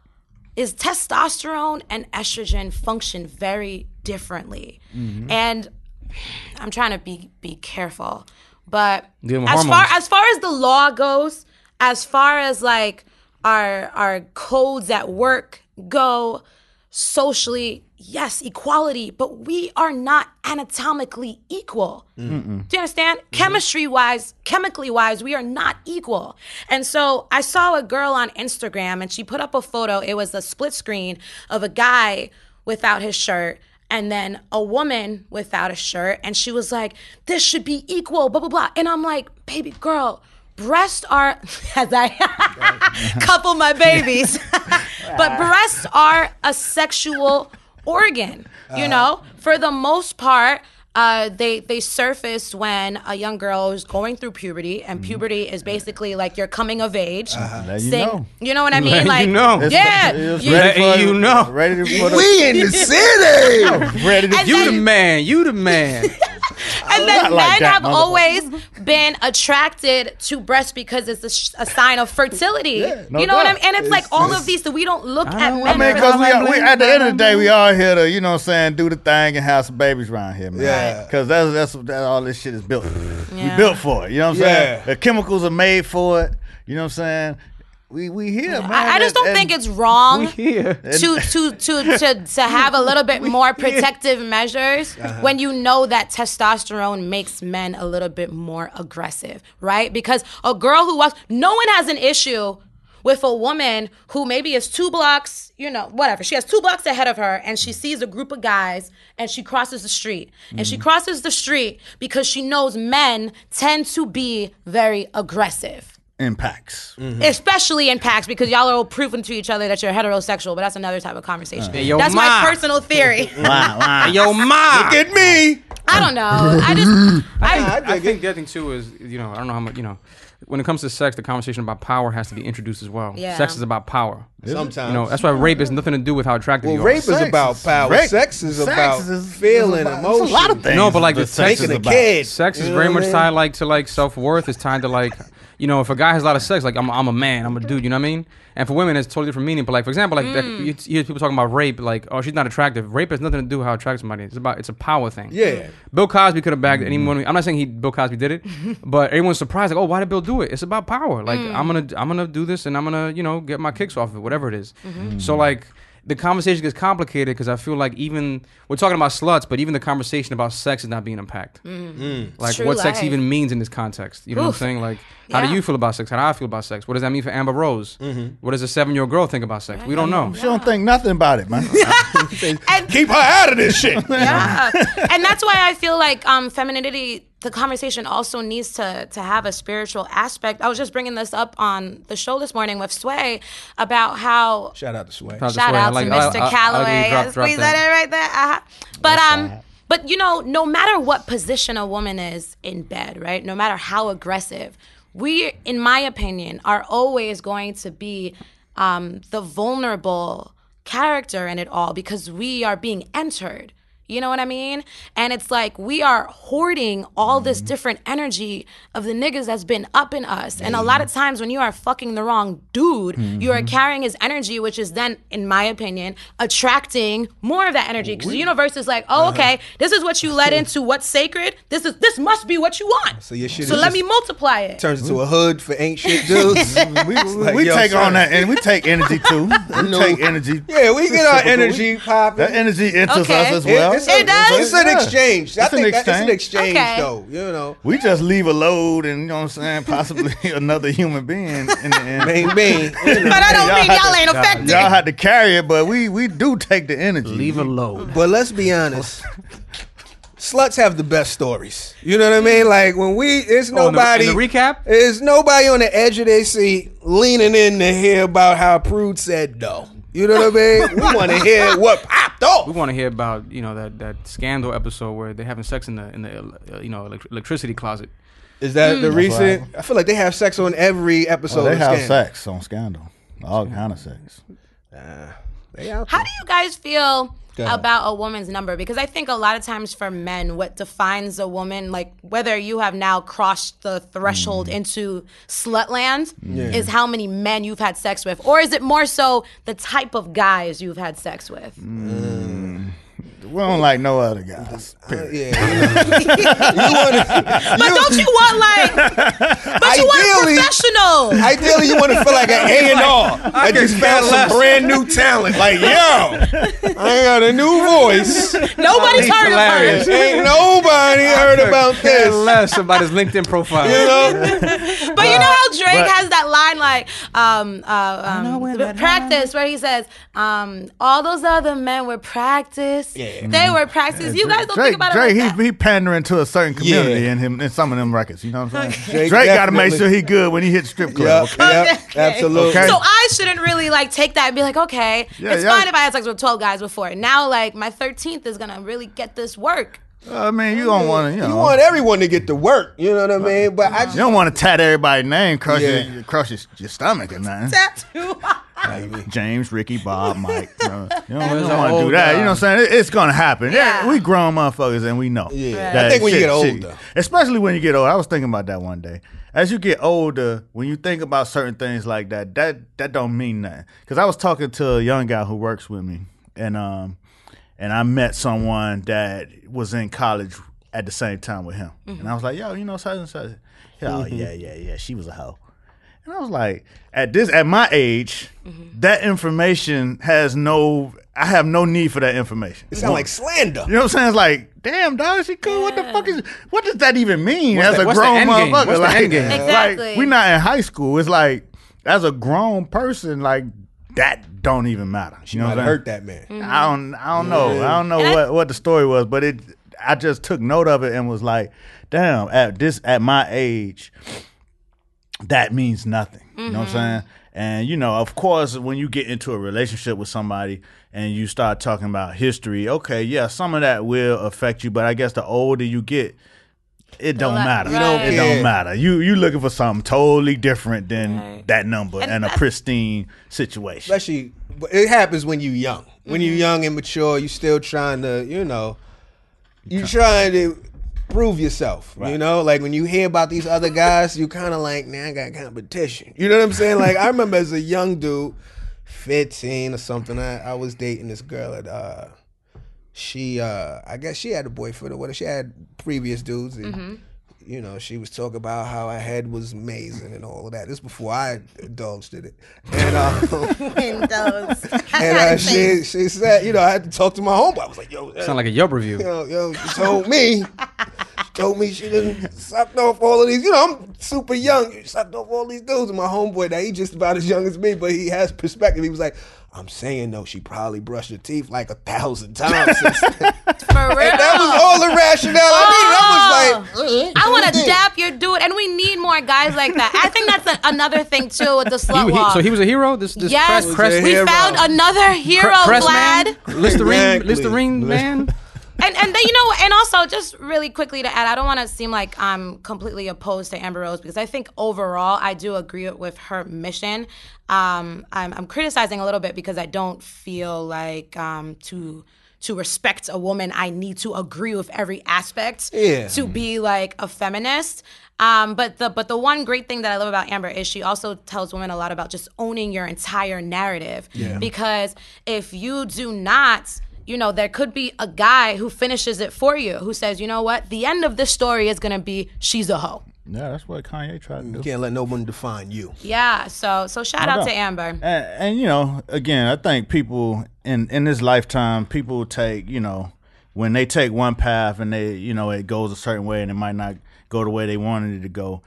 Is testosterone and estrogen function very differently, and I'm trying to be be careful, but Dealing with as far as far as the law goes, as far as like our our codes at work go, socially, yes, equality, but we are not anatomically equal. Do you understand? Mm-hmm. Chemistry wise, chemically wise, we are not equal. And so I saw a girl on Instagram and she put up a photo. It was a split screen of a guy without his shirt and then a woman without a shirt. And she was like, this should be equal, blah, blah, blah. And I'm like, baby girl, breasts are, as I have couple my babies, but breasts are a sexual organ, you uh-huh. know? For the most part, uh, they they surface when a young girl is going through puberty, and mm-hmm. puberty is basically like your coming of age. Uh-huh. Let you Sing- know. you know what I mean? Let you like, know. Yeah, It's you- ready Let for- you know. Ready to for the, We in the city. ready to You then- the man. You the man. And then Not like men that, have always been attracted to breasts because it's a, sh- a sign of fertility. no you know what I doubt. mean? And it's, like all of these that we don't look at know. men. I mean, because we, we at the end of the day, we all here to, you know what I'm saying, do the thing and have some babies around here, man. Yeah. Because that's, that's what that, all this shit is built for. Yeah. We built for it. You know what I'm Yeah. saying? The chemicals are made for it. You know what I'm saying? We we here, man. I, I just don't And- think it's wrong to, to to to to have a little bit more protective measures Uh-huh. when you know that testosterone makes men a little bit more aggressive, right? Because a girl who walks, no one has an issue with a woman who maybe is two blocks, you know, whatever. She has two blocks ahead of her and she sees a group of guys and she crosses the street. And Mm-hmm. she crosses the street because she knows men tend to be very aggressive impacts. Mm-hmm. especially in packs because y'all are all proving to each other that you're heterosexual, but that's another type of conversation. Hey, yo, that's my personal theory. Wow, wow. Yo, ma. Get me. I don't know. I just I, I think the other thing too is you know I don't know how much you know when it comes to sex the conversation about power has to be introduced as well. Yeah. Sex is about power. Sometimes. You know that's why rape has nothing to do with how attractive well, you are. rape are. is Sex about is- power. rape- sex is sex about is- is feeling, about- emotion. It's a lot of things. No, but like that the sex Making is a about. kid. Sex is You know very what I much mean? tied like to like self worth. It's tied to like you know if a guy has a lot of sex, like I'm I'm a man, I'm a dude. You know what I mean? And for women, it's totally different meaning. But like for example, like that, Mm. you, you hear people talking about rape, like oh she's not attractive. Rape has nothing to do with how attractive somebody is. It's about it's a power thing. Yeah. Bill Cosby could have bagged any money. I'm not saying he Bill Cosby did it, but everyone's surprised like oh why did Bill do it? It's about power. Like Mm. I'm gonna I'm gonna do this and I'm gonna you know get my kicks off of it, whatever it is. Mm-hmm. So like. The conversation gets complicated because I feel like even we're talking about sluts, but even the conversation about sex is not being unpacked. Like True what sex even means in this context. You know what I'm saying? Like how do you feel about sex? How do I feel about sex? What does that mean for Amber Rose? Mm-hmm. What does a seven year old girl think about sex? We don't know. She don't think nothing about it, man. and Keep her out of this shit. yeah, and that's why I feel like um, femininity. The conversation also needs to to have a spiritual aspect. I was just bringing this up on the show this morning with Sway about how Shout out to Sway. How's Shout Sway? Out like- to I- Mr. I- I Calloway. when you Yes, squeeze that. that in right there. Uh-huh. But um, but you know, no matter what position a woman is in bed, right? No matter how aggressive, we, in my opinion, are always going to be um, the vulnerable character in it all because we are being entered. You know what I mean? And it's like we are hoarding all this mm-hmm. different energy of the niggas that's been up in us. And a lot of times when you are fucking the wrong dude, you are mm-hmm. carrying his energy, which is then, in my opinion, attracting more of that energy. Because the universe is like, oh, okay, uh-huh. this is what you let into what's sacred. This is this must be what you want. So your shit So is let me multiply it. Turns into a hood for ain't shit dudes. we like, we yo, take son. on that, and we take energy too. We No. take energy. yeah, we get our energy popping. That energy enters Okay. us as It- well. It's, It a, does? it's an Yeah. exchange. I It's an think that- it's an exchange. exchange, Okay. though. You know, We just leave a load, and you know what I'm saying, possibly another human being in the end. main bean. But I don't mean had y'all to- ain't affected. Y'all had to carry it, but we we do take the energy. Leave a load. But let's be honest. Sluts have the best stories. You know what I mean? Like when we, it's Oh, in the- nobody. in the recap? There's nobody on the edge of their seat leaning in to hear about how Prude said no. You know what I mean? We want to hear what popped up. We want to hear about you know that, that scandal episode where they're having sex in the in the uh, you know elec- electricity closet. Is that the recent? right. I feel like they have sex on every episode. Oh, they of have Scandal. sex on Scandal, all kind of sex. They out How do you guys feel ahead. About a woman's number? Because I think a lot of times for men, what defines a woman, like whether you have now crossed the threshold mm. into slutland, is how many men you've had sex with, or is it more so the type of guys you've had sex with? Mm. We don't like no other guys. Uh, yeah, you, know. you But don't you want like? But you want a Ideally- professional. Ideally, you want to feel like an A and R. I just found some brand new talent. Like, yo, I got a new voice. Nobody's heard of hilarious. her. Ain't nobody heard about this. less about his LinkedIn profile. You know? But you know how Drake But- has that line like um, uh, um, practice where he says um, all those other men were practice. They mm-hmm. were practice. You guys don't Drake, think about Drake, it like he, he pandering to a certain community Yeah. in him in some of them records. You know what I'm saying? Drake Drake, got to make definitely- sure he good when he hit strip club. Yep, okay? yep, Okay. absolutely. Okay. So I shouldn't really like take that and be like, okay, Yeah, it's yeah. fine if I had sex with 12 guys before. Now, like, my 13th is gonna really get this work. I mean, you don't want to, you know, You want everyone to get to work. You know what I mean? But I you just don't want to tat everybody's name across, Yeah. your, across your, your stomach or nothing. Tattoo. James, Ricky, Bob, Mike. bro. You don't, There's want to do old, that. You know what I'm saying? It- it's going to happen. Yeah. Yeah. we grown motherfuckers and we know. Yeah. that I think when you shit- get shit- older. especially when you get older. I was thinking about that one day. As you get older, when you think about certain things like that, that that don't mean nothing. Because I was talking to a young guy who works with me, and um, and I met someone that was in college at the same time with him, and mm-hmm. I was like, yo, you know, such and such. Yeah, oh mm-hmm. yeah, yeah, yeah. She was a hoe. And I was like, at this, at my age, mm-hmm. that information has no. I have no need for that information. it sounds like slander. You know what I'm saying? It's like, damn, dog, she cool. What the fuck is? What does that even mean What's as the- a grown end game? motherfucker? What's the like, end game? Exactly. like, we not in high school. It's like, as a grown person, like that don't even matter. You know Might what have I'm hurt that man. Mm-hmm. I don't, I don't know. I don't know And what, what the story was, but it. I just took note of it and was like, damn, at this, at my age, that means nothing. You know what I'm mm-hmm. saying? And you know, of course, when you get into a relationship with somebody and you start talking about history, okay, yeah, some of that will affect you, but I guess the older you get, it don't matter. You don't it care. don't matter. You you looking for something totally different than Right. that number And and, a pristine situation. Especially, it happens when you're young. When Mm-hmm. you young and mature, you're still trying to, you know, you trying to prove yourself. You know, like when you hear about these other guys, you kind of like, nah, I got competition. You know what I'm saying? Like I remember as a young dude, 15 or something, I, I was dating this girl at uh she uh I guess she had a boyfriend or whatever. She had previous dudes and Mm-hmm. you know, she was talking about how her head was amazing and all of that. This before I indulged in it. And uh, Windows. and uh, she she said, you know, I had to talk to my homeboy. I was like, yo, Sound like a Yelp review. yo, yo, she told me, she told me she didn't sucked off all of these. You know, I'm super young. She sucked off all these dudes. And my homeboy, that he just about as young as me, but he has perspective. He was like, I'm saying though, she probably brushed her teeth like a thousand times. since. For real. that was all the rationale. I mean, I was like, oh. I want to dap your dude, and we need more guys like that. I think that's a, another thing too with the He- slut he- walk. so he was a hero. This this yes, press, press, a we hero. found another hero, press Vlad. man, Listerine, Exactly. Listerine man. And and then you know, and also just really quickly to add, I don't want to seem like I'm completely opposed to Amber Rose because I think overall I do agree with her mission. Um, I'm, I'm criticizing a little bit because I don't feel like um, to to respect a woman, I need to agree with every aspect Yeah. to be like a feminist. Um, but the but the one great thing that I love about Amber is she also tells women a lot about just owning your entire narrative. Because if you do not, you know, there could be a guy who finishes it for you, who says, you know what, the end of this story is gonna be she's a hoe. yeah, that's what Kanye tried to do. you can't let no one define you. Yeah. So so shout No out doubt. to Amber. And, and you know, again, I think people in in this lifetime, people take you know when they take one path and they you know it goes a certain way and it might not go the way they wanted it to go.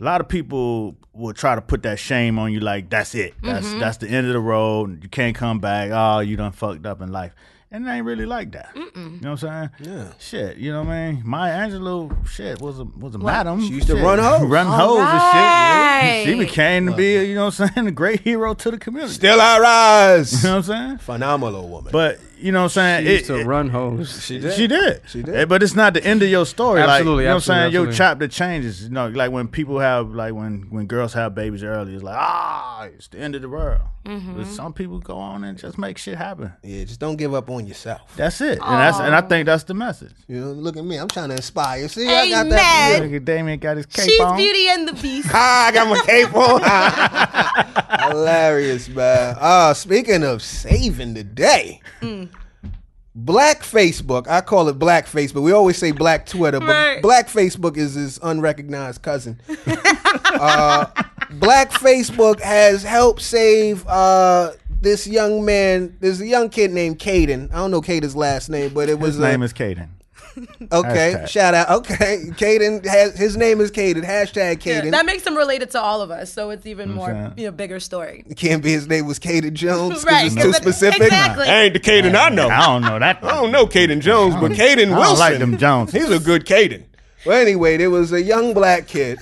A lot of people will try to put that shame on you, like that's it, that's Mm-hmm. that's the end of the road. You can't come back. Oh, you done fucked up in life. And it ain't really like that. You know what I'm saying? Yeah. Shit, you know what I mean? Maya Angelou, shit, was a was a madam. She used to run hoes. run All hoes and shit. She became to be, you know what I'm saying, a great hero to the community. Still I rise. You know what I'm saying? Phenomenal woman. But you know what I'm saying? She used It- to it- run hose. she did. She did. She did. Eh, But it's not the end of your story. like, Absolutely, you know what I'm saying? absolutely, Your chapter changes. You know, like when people have, like when when girls have babies early, it's like, ah, it's the end of the world. But some people go on and just make shit happen. yeah, just don't give up on yourself. That's it. And that's and I think that's the message. You know, look at me. I'm trying to inspire. See, I got that. Amen. Look at Damien got his cape She's on. She's Beauty and the Beast. Ah, I got my cape on. Hilarious, man. Ah, speaking of saving the day, Black Facebook, I call it Black Facebook. We always say Black Twitter, but Right. Black Facebook is his unrecognized cousin. uh, Black Facebook has helped save uh, this young man. There's a young kid named Caden. I don't know Caden's last name, but it was His a- name is Caden. okay. Hashtag. Shout out. Okay, Caden has his name is Caden. Hashtag Yeah, Caden. that makes him related to all of us, so it's even more, saying? you know, bigger story. It can't be his name was Caden Jones because Right, it's 'cause too specific. exactly. I ain't the Caden I know. I don't know that. I don't know Caden Jones, but Caden I Wilson. don't like them Jones. He's a good Caden. Well, anyway, there was a young black kid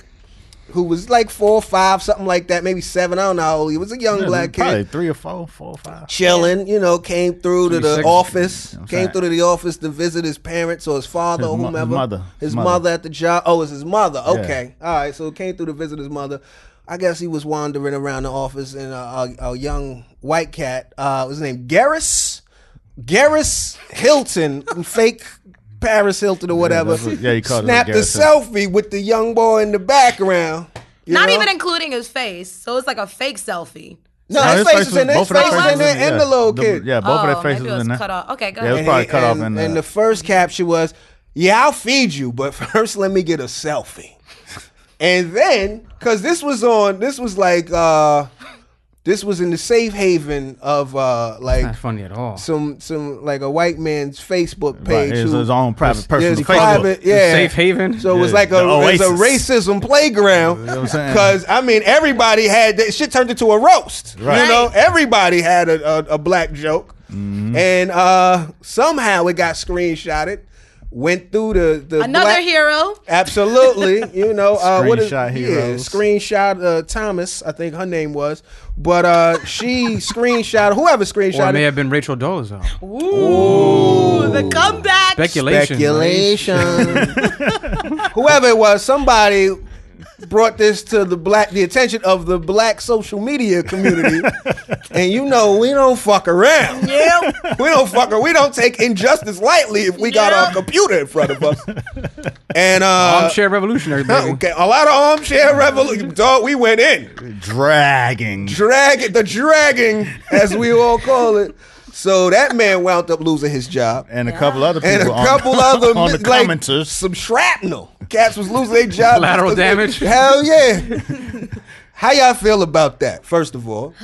who was like four or five, something like that, maybe seven. I don't know how old he was. A young black Probably kid. three or four, four or five. Chilling, you know, came through to the 26. office, You know what I'm came saying? through to the office to visit his parents or his father His or mo- his whomever. mother. His mother. mother. at the job. Oh, it's his mother. Yeah. Okay. All right. So came through to visit his mother. I guess he was wandering around the office and a, a, a young white cat, uh, was named Garris, Garris Hilton, fake Paris Hilton or whatever. that's what- yeah, he called it snapped a selfie with the young boy in the background. you Not know? even including his face, so it's like a fake selfie. No, No, his, face was in there. His both of face was in there, was and yeah. the little kid. Yeah, both oh, of their faces maybe was was in there. cut off. Okay, go Yeah, it was probably And cut off and- in and the- the first caption was, "Yeah, I'll feed you, but first let me get a selfie." and then, because this was on, this was like, uh this was in the safe haven of uh like Not funny at all. some some like a white man's Facebook Right, page. his, who- his own private yeah, personal Facebook. private, yeah. Safe haven. So it was Yeah, like a, the was a racism playground. what I'm saying? Because I mean, everybody had that shit turned into a roast. Right. You know, everybody had a, a, a black joke, Mm-hmm. and uh, somehow it got screenshotted. Went through the the Another black- hero. Absolutely, you know uh, what is Screenshot yeah, heroes. screenshot uh, Thomas, I think her name was, but uh, she screenshot whoever or screenshot it may have been Rachel Dolezal. Ooh, the comeback. Speculation. Speculation. Whoever it was, somebody brought this to the black the attention of the black social media community. and you know we don't fuck around. Yeah. We don't fuck around. We don't take injustice lightly if we got Yeah. our computer in front of us. And uh Armchair revolutionary, baby. Okay, a lot of armchair revolution. Dog, we went in. Dragging. Dragging the dragging, as we all call it. So that man wound up losing his job. And a couple other people and a on- couple other on the like, commenters. some shrapnel. Cats was losing their job. Collateral damage. Hell yeah. How y'all feel about that? First of all,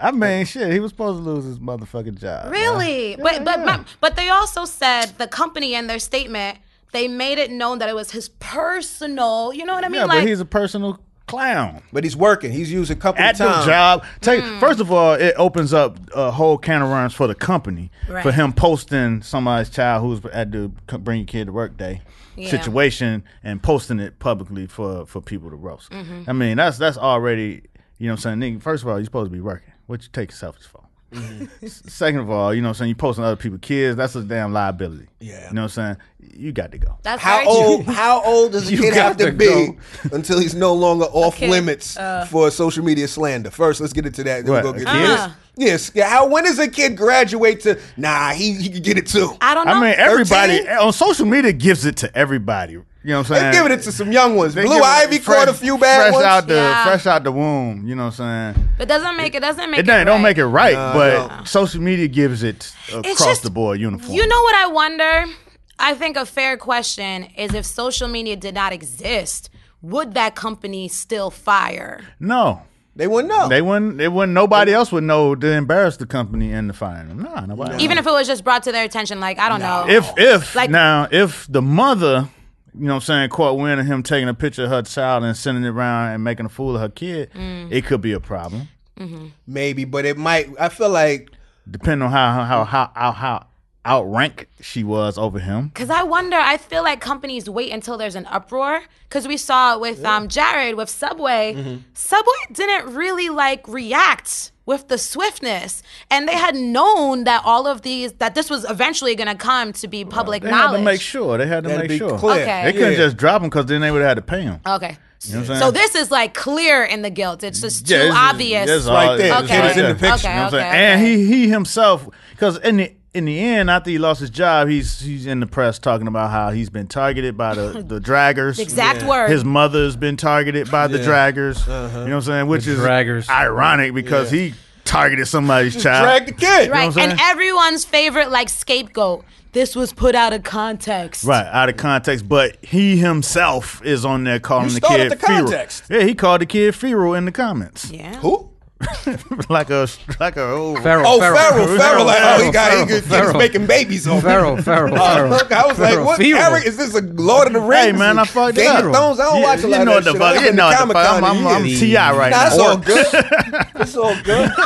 I mean, shit, he was supposed to lose his motherfucking job. man. Really? but but but but they also said the company in their statement they made it known that it was his personal. You know what I mean? Yeah, like but he's a personal clown. but he's working. He's used a couple At of the job, take Hmm. first of all, it opens up a whole can of worms for the company Right. for him posting somebody's child who's at the bring your kid to work day Yeah. situation and posting it publicly for for people to roast. Mm-hmm. I mean, that's that's already you know what I'm saying. Nigga, first of all, you're supposed to be working. What you take yourself for. Mm-hmm. Second of all, you know what I'm saying. You posting other people's kids. That's a damn liability. Yeah. You know what I'm saying. You got to go. that's How very true. old? How old does a You kid have to to be until he's no longer off kid, limits uh, for social media slander? First, let's get into that. Then What, we'll go get kid? Uh-huh. this. Yes. Yeah. How? When does a kid graduate to? Nah, he he can get it too. I don't know. I mean, everybody 13? on social media gives it to everybody. You know what I'm saying? They're giving it to some young ones. They Blue Ivy fresh- caught a few bad fresh ones. out the Yeah. fresh out the womb. You know what I'm saying? it doesn't make it doesn't make It it. don't, don't right. make it right, No, but no. social media gives it across just- the board uniform. You know what I wonder? I think a fair question is if social media did not exist, would that company still fire? no, They wouldn't know. they wouldn't. They wouldn't. Nobody else would know to embarrass the company and to fire them. Nah, nobody. Even if it was just brought to their attention, like I don't know. if if Like- now if the mother, you know what I'm saying, caught wind of him taking a picture of her child and sending it around and making a fool of her kid, Mm. it could be a problem. Maybe, but it might. I feel like Depending on how how how how, how outrank she was over him. Because I wonder, I feel like companies wait until there's an uproar. Because we saw it with um, Jared with Subway. Mm-hmm. Subway didn't really like react with the swiftness, and they had known that all of these that this was eventually going to come to be public They knowledge. They had to make sure. They had to That'd make sure. clear. Okay. They couldn't Yeah. just drop him because then they would have had to pay him. Okay. You know what I'm So this is like clear in the guilt. It's just too Yeah, it's- obvious. it's right there. Okay. It's in the there. picture. Okay, You know what I'm okay. And he he himself, because in the in the end, after he lost his job, he's he's in the press talking about how he's been targeted by the the draggers. Exact word. His mother's been targeted by the draggers. You uh-huh. know what I'm saying? Which The is draggers. ironic because he targeted somebody's child. Drag the kid. Right. what I'm and everyone's favorite like scapegoat. This was put out of context. Right, out of context, but he himself is on there calling You the started kid the feral. context. Yeah, he called the kid feral in the comments. Yeah. Who? like a like a old Feral, Oh, feral, Farrell. Farrell. Like, oh, he Feral, got he Feral, good- he's making babies on me. Feral, feral, oh, feral. look, I was like, Feral, what? feral. Eric, is this a Lord of the Rings? Hey man, I fucked Game it of. Thrones. I don't You- watch a you lot know of what that the shit. fuck? I've You been know to what the fuck? I'm, I'm, Comic-Con I'm Ti right Nah, it's now. all good. it's all good.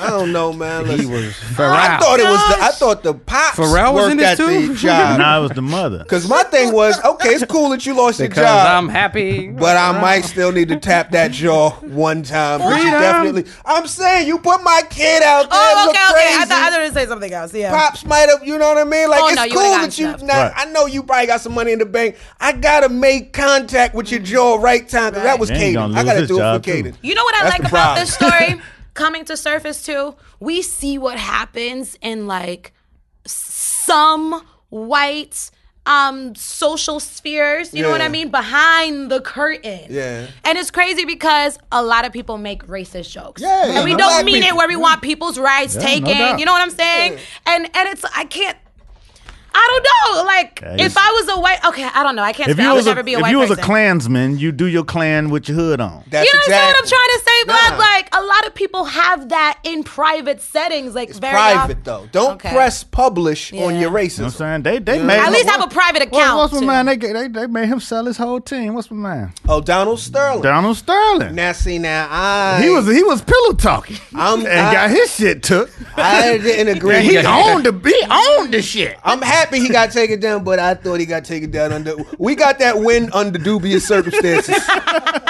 I don't know, man. He Listen. was I thought it was. The, I thought the pops Pharrell was worked in this at too? the job. Nah, it was the mother. Because my thing was, okay, it's cool that you lost your job. I'm happy. But I might still need to tap that jaw one time. But you definitely. I'm saying you put my kid out there. Oh, look okay, okay. I thought I thought you say something else. Yeah. Pops might have, you know what I mean? Like Oh, it's no, cool that you. gotten Now, Right. I know you probably got some money in the bank. I gotta make contact with your jaw right time because that was Then Caden. I gotta do it for job, too. Caden. You know what I That's like about this story coming to surface too? We see what happens in like some white um social spheres, you know what I mean, behind the curtain. Yeah. And it's crazy because a lot of people make racist jokes. Yeah, And we yeah, don't black mean it where we want people's rights Yeah, taken. doubt. you know what I'm saying? And and it's I can't I don't know. Like, Yeah, if I was a white, okay, I don't know. I can't. If say you I would was a, never be a white man. if white you was person. a Klansman, you do your Klan with your hood on. That's You know exactly. what I'm trying to say, but Nah. Like a lot of people have that in private settings, like It's very private off- though. Don't Okay. press publish on Yeah. your You know what I'm racism. saying? They they Yeah. made At least what- have a private what- account. What's my too. man? They, they they made him sell his whole team. What's my man? Oh, Donald Sterling. Donald Sterling. Now see now I He was he was pillow talking I'm- and I- got his shit took. I didn't agree. He owned the he owned the shit. I'm happy he got taken down, but I thought he got taken down under. We got that win under dubious circumstances.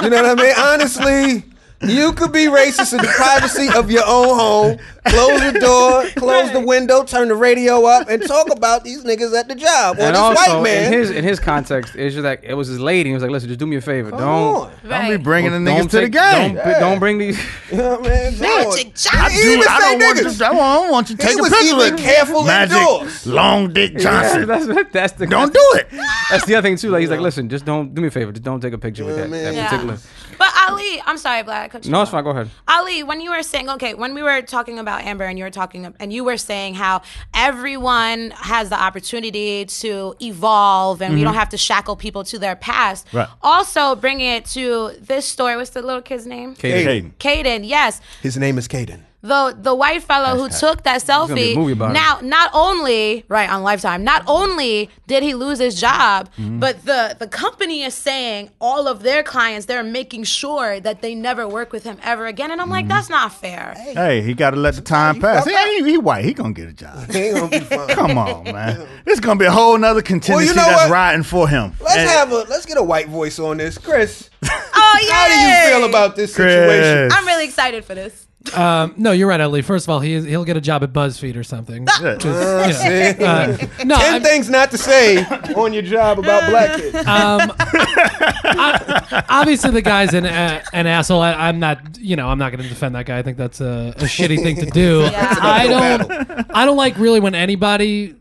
You know what I mean? Honestly, you could be racist in the privacy of your own home. Close the door, close the window, turn the radio up, and talk about these niggas at the job or and this also, white man. in his in his context, it's just like it was his lady. He was like, "Listen, just do me a favor. Come don't on. Don't be Right. bringing the don't niggas to the game. Don't, don't bring these." You know what I mean? Magic Johnson. I I, do, I don't want niggas. you. I don't want you to He a was picture even with careful Magic indoors. Long Dick Johnson. that's that's the don't do it. That's the other thing too. Like he's like, "Listen, just don't do me a favor. Just don't take a picture with that, that particular." But Ali, I'm sorry, Black. I cut you No, off. it's fine. Go ahead. Ali, when you were saying, okay, when we were talking about Amber and you were talking, and you were saying how everyone has the opportunity to evolve and we don't mm-hmm. have to shackle people to their past. Right. Also, bringing it to this story. What's the little kid's name? Katie. Caden. Caden, yes. His name is Caden. The the white fellow who took that gonna be a selfie. movie it. now, not only right on Lifetime, not only did he lose his job, Mm-hmm. but the the company is saying all of their clients they're making sure that they never work with him ever again. And I'm Mm-hmm. like, that's not fair. Hey, he got to let the time you pass. fuck He, up. he, he white. He gonna get a job. He gonna be fine. Come on, man. It's gonna be a whole nother contingency know that's what? riding for him. Let's And- have a let's get a white voice on this, Chris. Oh yeah. How do you feel about this situation? I'm really excited for this. Um, no, you're right, Ali. First of all, he he'll get a job at BuzzFeed or something. Just, you know, See? uh, no, Ten I'm- things not to say on your job about black kids. um, I- obviously the guy's an uh, an asshole. I, I'm not, you know, I'm not going to defend that guy. I think that's a, a shitty thing to do. Yeah. I don't, I don't like really when anybody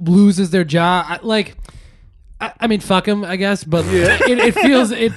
loses their job. I, like, I, I mean, fuck him, I guess. But it, it feels it.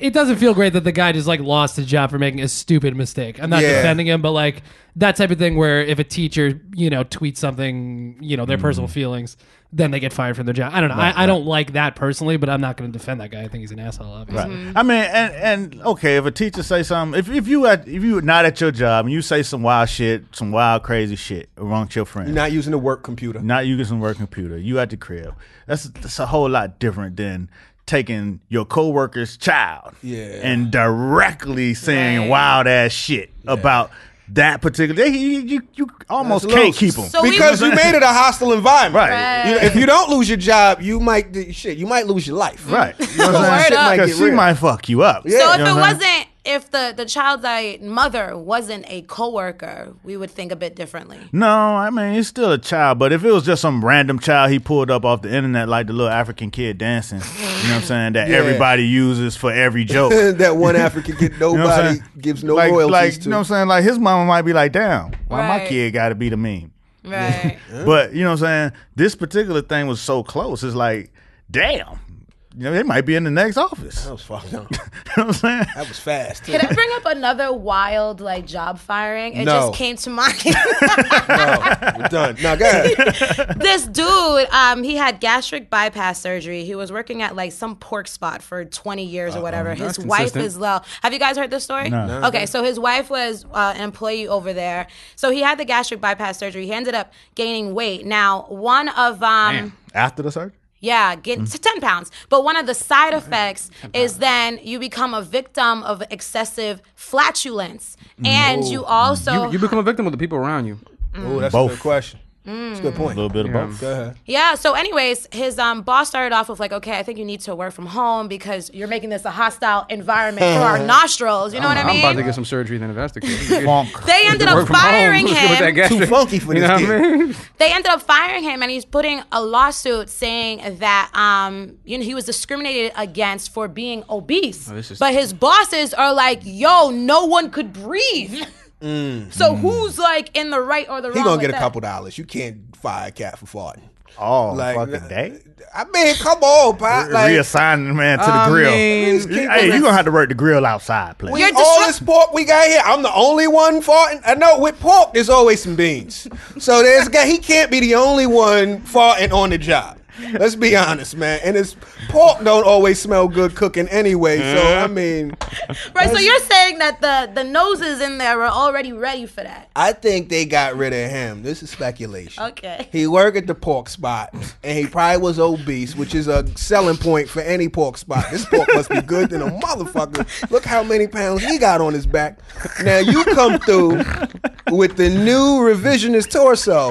It doesn't feel great that the guy just like lost his job for making a stupid mistake. I'm not Yeah. defending him, but like that type of thing where if a teacher, you know, tweets something, you know, their personal mm. feelings, then they get fired from their job. I don't know. I, I don't like that personally, but I'm not going to defend that guy. I think he's an asshole. Obviously. Right. I mean, and and okay, if a teacher say something, if if you at if you not at your job and you say some wild shit, some wild crazy shit amongst your friends, You're not using the work computer. not using the work computer, you at the crib. That's that's a whole lot different than taking your coworker's child, Yeah. and directly saying Right. wild ass shit about that particular. You you, you almost can't keep them. So we- because you made it a hostile environment. Right. You know, if you don't lose your job, you might shit. You might lose your life. Right, you know what I'm Word saying? up. Because she real. might fuck you up. Yeah. So You if know it what I'm saying? wasn't, if the the child's mother wasn't a coworker, we would think a bit differently. No, I mean he's still a child, but if it was just some random child he pulled up off the internet, like the little African kid dancing, you know what I'm saying, that Yeah. everybody uses for every joke. that one African kid You know nobody gives no like, royalties like, to. You know what I'm saying? Like his mama might be like, damn, why my kid got to be the meme? Right. But you know what I'm saying? This particular thing was so close. It's like, damn, you know, they might be in the next office. That was fucked up. you know what I'm saying? That was fast. Too. Can I bring up another wild like job firing? It No. just came to mind. We're done. Now go ahead. this dude, um, he had gastric bypass surgery. He was working at like some pork spot for 20 years or whatever. His wife consistent. is low. Have you guys heard this story? No. Okay, so his wife was uh, an employee over there. So he had the gastric bypass surgery. He ended up gaining weight. Now, one of um. After the surgery? Yeah, get Mm. to 10 pounds. But one of the side effects is then you become a victim of excessive flatulence. And you also. You, you become a victim of the people around you. Oh, that's Both. a good question. That's a good point. A little bit of Yeah. both. Go ahead. Yeah. So, anyways, his um, boss started off with like, okay, I think you need to work from home because you're making this a hostile environment for our nostrils. You know what I mean? I'm about to get some surgery then if that's the case. Funk. they ended up firing Let's go with that him. Too funky for You this know what I mean? They ended up firing him, and he's putting a lawsuit saying that um, you know, he was discriminated against for being obese. this is- but his bosses are like, "Yo, no one could breathe." Mm-hmm. So who's like in the right or the wrong? He gonna with get a that? couple dollars. You can't fire a cat for farting. Oh, Like, fucking day. I mean, come on, Pat. Like, Reassign the man to the I grill. mean, hey, you gonna have to work the grill outside, please. we, You're all disrupt- this pork we got here, I'm the only one farting. Uh, I know with pork, there's always some beans. So there's a guy. He can't be the only one farting on the job. Let's be honest, man. And his pork don't always smell good cooking anyway. So I mean, Right. So you're saying that the the noses in there were already ready for that? I think they got rid of him. This is speculation. Okay. He worked at the pork spot, and he probably was obese, which is a selling point for any pork spot. This pork must be good than a motherfucker. Look how many pounds he got on his back. Now you come through with the new revisionist torso.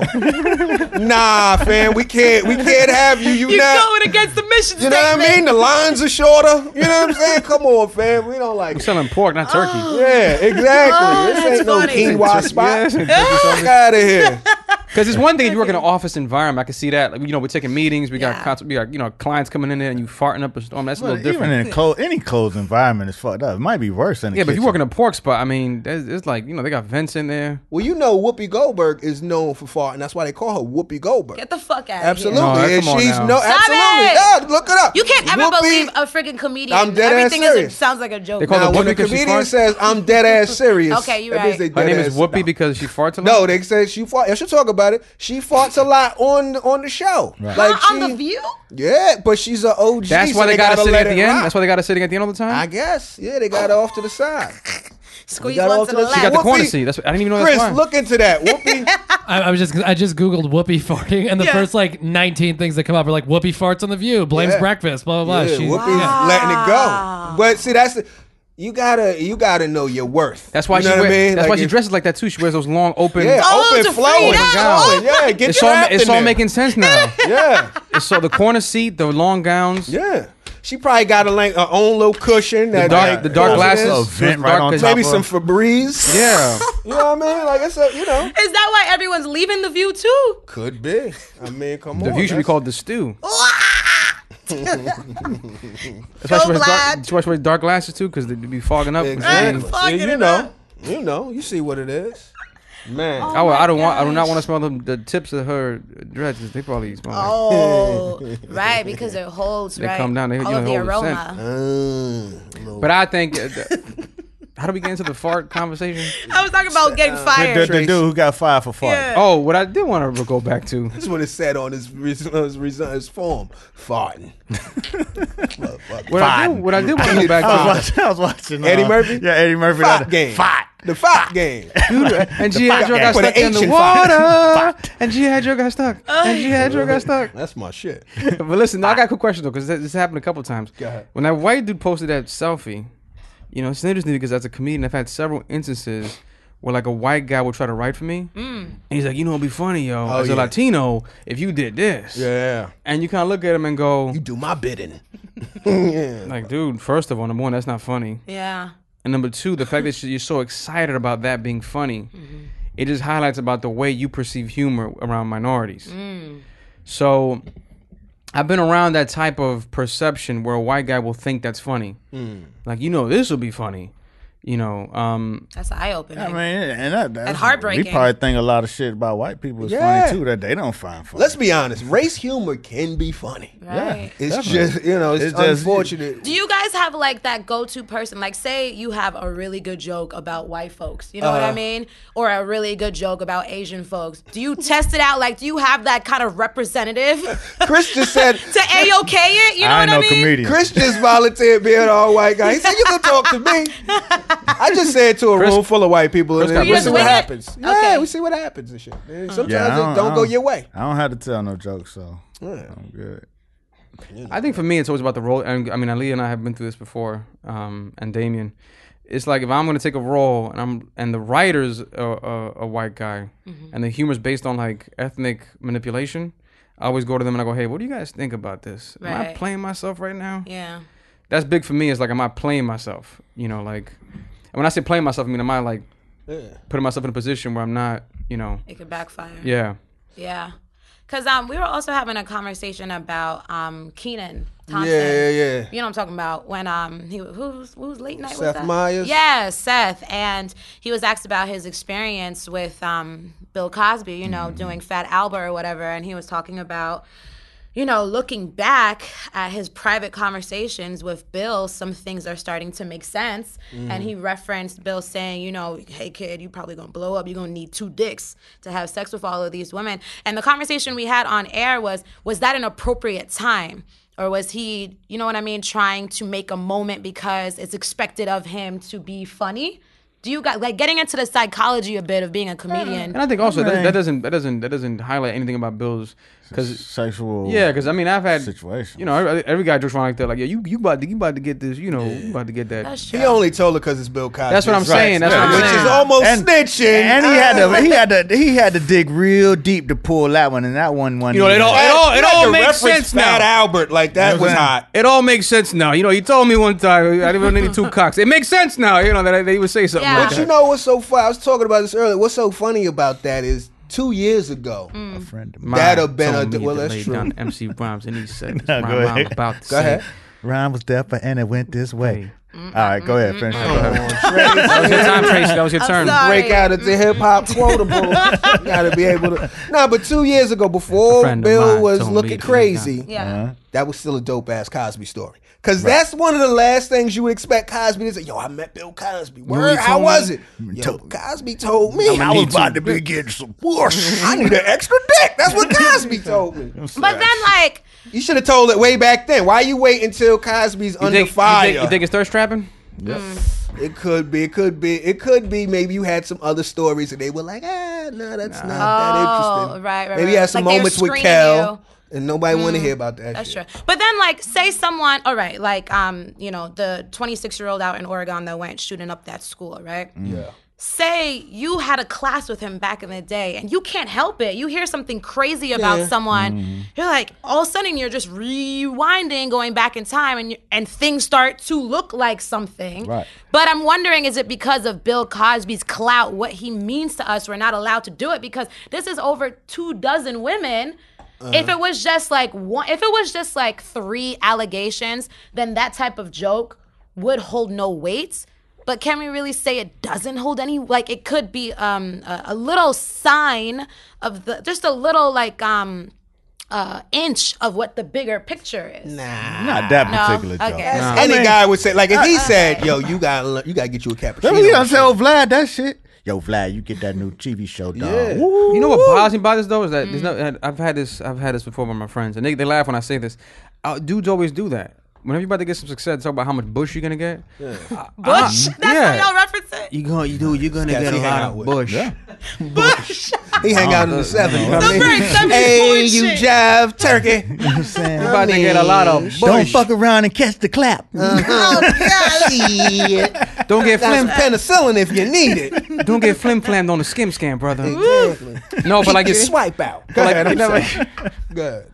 Nah, fam, we can't. We can't have you. You, You're not. going against the mission You know what I mean? The lines are shorter. You know what I'm saying? Come on, fam. We don't like. I'm selling pork, not turkey. Yeah, exactly. Oh, this that's ain't no funny. quinoa spot. Yeah. Fuck out of here. Because it's one thing if you work in an office environment, I can see that. Like, you know, we're taking meetings, we Yeah. got cons- we got you know clients coming in there, and you farting up a storm. That's a Well, little even different. in a closed, any closed environment is fucked up. It might be worse than the yeah, but if you work in a pork spot, I mean, there's, it's like you know they got vents in there. Well, you know, Whoopi Goldberg is known for farting. That's why they call her Whoopi Goldberg. Get the fuck out Absolutely, No, and on she's now. no, Stop absolutely. it! Yeah, look it up. You can't ever Whoopi- believe a freaking comedian. I'm dead ass Everything is serious. sounds like a joke. They call Now, her when Whoopi a 'cause she comedian farts? says I'm dead ass serious, Okay, you're that means right. they Her dead name is ass Whoopi because she farts a lot. No, they say she fought. I should talk about it. She farts a lot on on the show. Like Uh, on the View. Yeah, but she's an OG. That's so why they, got her gotta sitting at the end. rock. That's why they got her sitting at the end all the time. I guess. Yeah, they got her off to the side. Squeeze got one to to the the- she got left. the corner seat. That's what, I didn't even know Chris, that's why. look into that. Whoopi. I, I was just I just googled Whoopi farting, and the Yeah. first like 19 things that come up are like Whoopi farts on the View, blames Yeah. breakfast, blah blah blah. Yeah, She's- Whoopi's yeah. letting it go. But see, that's the, you gotta you gotta know your worth. That's why you she know wear, I mean. That's why she dresses like that too. She wears those long open. Yeah, Oh, open to flowing free that. Yeah, get It's all it's all there. making sense now. Yeah, it's so the corner seat, the long gowns, yeah. She probably got a like her own little cushion. the dark like, the dark glasses, in. Those vent right dark- on 'cause- top Maybe of- some Febreze. Yeah. You know what I mean? Like it's a you know. Is that why everyone's leaving the View too? Could be. I mean, come The on. The view should be called the stew. That's why she wears dark, black. that's why she wears dark glasses too, because they'd be fogging up. Exactly. Fuck See, it you up. know. You know. You see what it is. Man. I, I don't want. I do not want to smell the, the tips of her dresses. They probably smell. Oh, right, because it holds They right. come down, they- all you know, the the aroma. Uh, But I think. Uh, th- how do we get into the fart conversation? I was talking about getting fired. the, the dude who got fired for farting. Yeah. Oh, what I did want to go back to. That's what it said on his res- on his, res- his form. Farting. What I did, what I did want to go back I was to. watching. I was watching Eddie uh, Murphy? Yeah, Eddie Murphy. Fight that- game. Fight. The fight game. And G.I. Joe got Put stuck in the water. And G.I. Joe got stuck. And G.I. Joe got stuck. That's my shit. but listen, now I got a quick question though, because this happened a couple times. Go ahead. When that white dude posted that selfie, you know, it's interesting because as a comedian, I've had several instances where like a white guy would try to write for me, mm. and he's like, you know, it'd be funny, yo, Oh, as a. Latino, if you did this, Yeah. and you kind of look at him and go, You do my bidding. yeah. like, dude, first of all, number one, that's not funny, Yeah. and number two, the fact that you're so excited about that being funny, mm-hmm. it just highlights about the way you perceive humor around minorities. Mm. So I've been around that type of perception where a white guy will think that's funny. Hmm. Like, you know, this will be funny. You know, um, That's eye opening. I mean, and that, that's, heartbreaking. We probably think a lot of shit about white people is Yeah. funny too that they don't find funny. Let's be honest. Race humor can be funny. right. It's Definitely. just you know, it's, It's just- unfortunate. Do you guys have like that go-to person? Like, say you have a really good joke about white folks, you know what I Uh-huh. mean, or a really good joke about Asian folks. Do you test it out? Like, do you have that kind of representative Chris just said. To a okay it? You know I what know I mean? comedian. Chris just volunteered being all white guy. He said, "You can talk to me." I just said to a Chris- room full of white people, and Chris then we see what wing it? happens. Yeah, Okay. we see what happens and shit. And sometimes Yeah, I it don't I go your way. I don't have to tell no jokes, so I'm good. I think for me, it's always about the role. And I mean, Ali and I have been through this before, um, and Damien. It's like if I'm going to take a role and I'm and the writer's a, a, a white guy, and the humor's based on like ethnic manipulation. I always go to them and I go, "Hey, what do you guys think about this? Am I playing myself right now?" Yeah. That's big for me. It's like, am I playing myself? You know, like, and when I say playing myself, I mean, am I like putting myself in a position where I'm not, you know, It could backfire. yeah. Yeah. Cause um we were also having a conversation about um Kenan Thompson. Yeah, yeah, yeah. You know what I'm talking about when um he who's who's late night was Seth that? Meyers? Yeah, Seth, and he was asked about his experience with um Bill Cosby, you know, doing Fat Albert or whatever, and he was talking about you know, looking back at his private conversations with Bill, some things are starting to make sense. And mm. he referenced Bill saying, you know, hey kid, you probably gonna blow up. You're gonna need two dicks to have sex with all of these women. And the conversation we had on air was, was that an appropriate time? Or was he, you know what I mean, trying to make a moment because it's expected of him to be funny? Do you guys like getting into the psychology a bit of being a comedian? And I think also that, that doesn't that doesn't that doesn't highlight anything about Bill's because Sexual. yeah, because I mean I've had Situation. You know, every, every guy jokes around like that, like yeah, you you about to you about to get this, you know, you about to get that. He only told her because it's Bill Cosby. That's what I'm Right. saying. That's what I'm Which saying. is almost And- snitching. And he had to he had to he had to dig real deep to pull that one, and that one one. You know, it all- it all- it you had all makes sense Fat now. Albert, like that You know was hot. It all makes sense now. You know, he told me one time I didn't need two cocks. It makes sense now. You know that I, that he would say something Yeah. like But that. you know what's so funny? I was talking about this earlier. What's so funny about that is two years ago, Mm. a friend of mine. Mine that'd have been told a- me well, to that's lay true. down MC Rhymes, and he said, this No, rhyme go I'm ahead. about to Go say. ahead. Rhyme was there, and it went this way. Mm, All right, go ahead, finish. Come it. on, That was your time, Tracy. That was your I'm turn. sorry. break out into hip hop quotable. you gotta be able to. Nah, but two years ago, A before friend of Bill mine was told me looking to lay crazy, down. Yeah. that was still a dope ass Cosby story. Cause that's one of the last things you would expect Cosby to say. Yo, I met Bill Cosby. Word, he how was me? it? Yo, Cosby told me I was about to be getting some push. I need an extra dick. That's what Cosby told me. But then, like, You should have told it way back then. Why you wait until Cosby's You under think, you, fire? think, you think it's thirst trapping? it could be. It could be. It could be. Maybe you had some other stories and they were like, ah, no, that's not that Oh, interesting. right, right, Maybe you had some Like moments with screening Kel, you. Mm, and nobody want to hear about that. That's shit. true. But then, like, say someone, all right, like, um, you know, the 26 year old out in Oregon that went shooting up that school, right? Yeah. Say you had a class with him back in the day, and you can't help it. You hear something crazy about Yeah. someone, you're like, all of a sudden, you're just rewinding, going back in time, and and things start to look like something. Right. But I'm wondering, is it because of Bill Cosby's clout, what he means to us? We're not allowed to do it because this is over two dozen women. If it was just like one, if it was just like three allegations, then that type of joke would hold no weight. But can we really say it doesn't hold any? Like it could be um, a, a little sign of the, just a little like um, uh, inch of what the bigger picture is. Nah, not that No? particular joke. Okay. Any I mean- guy would say, like, if he said, "Yo, you got, you got to get you a cappuccino." Let me don't tell Vlad that shit. Yo, Vlad, you get that new TV show, dog. Yeah. Woo. You know what bothers me about this though is that there's no. I've had this. I've had this before with my friends, and they, they laugh when I say this. Uh, dudes always do that. Whenever you're about to get some success, talk about how much bush you're gonna get. Uh, Bush. That's yeah. how y'all reference it. You going you do you're gonna Guys get a lot out of with. bush. He hang out in the the- seven. You know what I very mean? seven Hey, you shit. jive turkey. You know what I'm saying? You're about to get a lot of bush. Don't fuck around and catch the clap. oh, golly. Don't get flim. penicillin if you need it. Don't get flim flammed on the skim scam, brother. Exactly. No, but like you you swipe out. Go like, ahead. you I'm never- sorry. Good.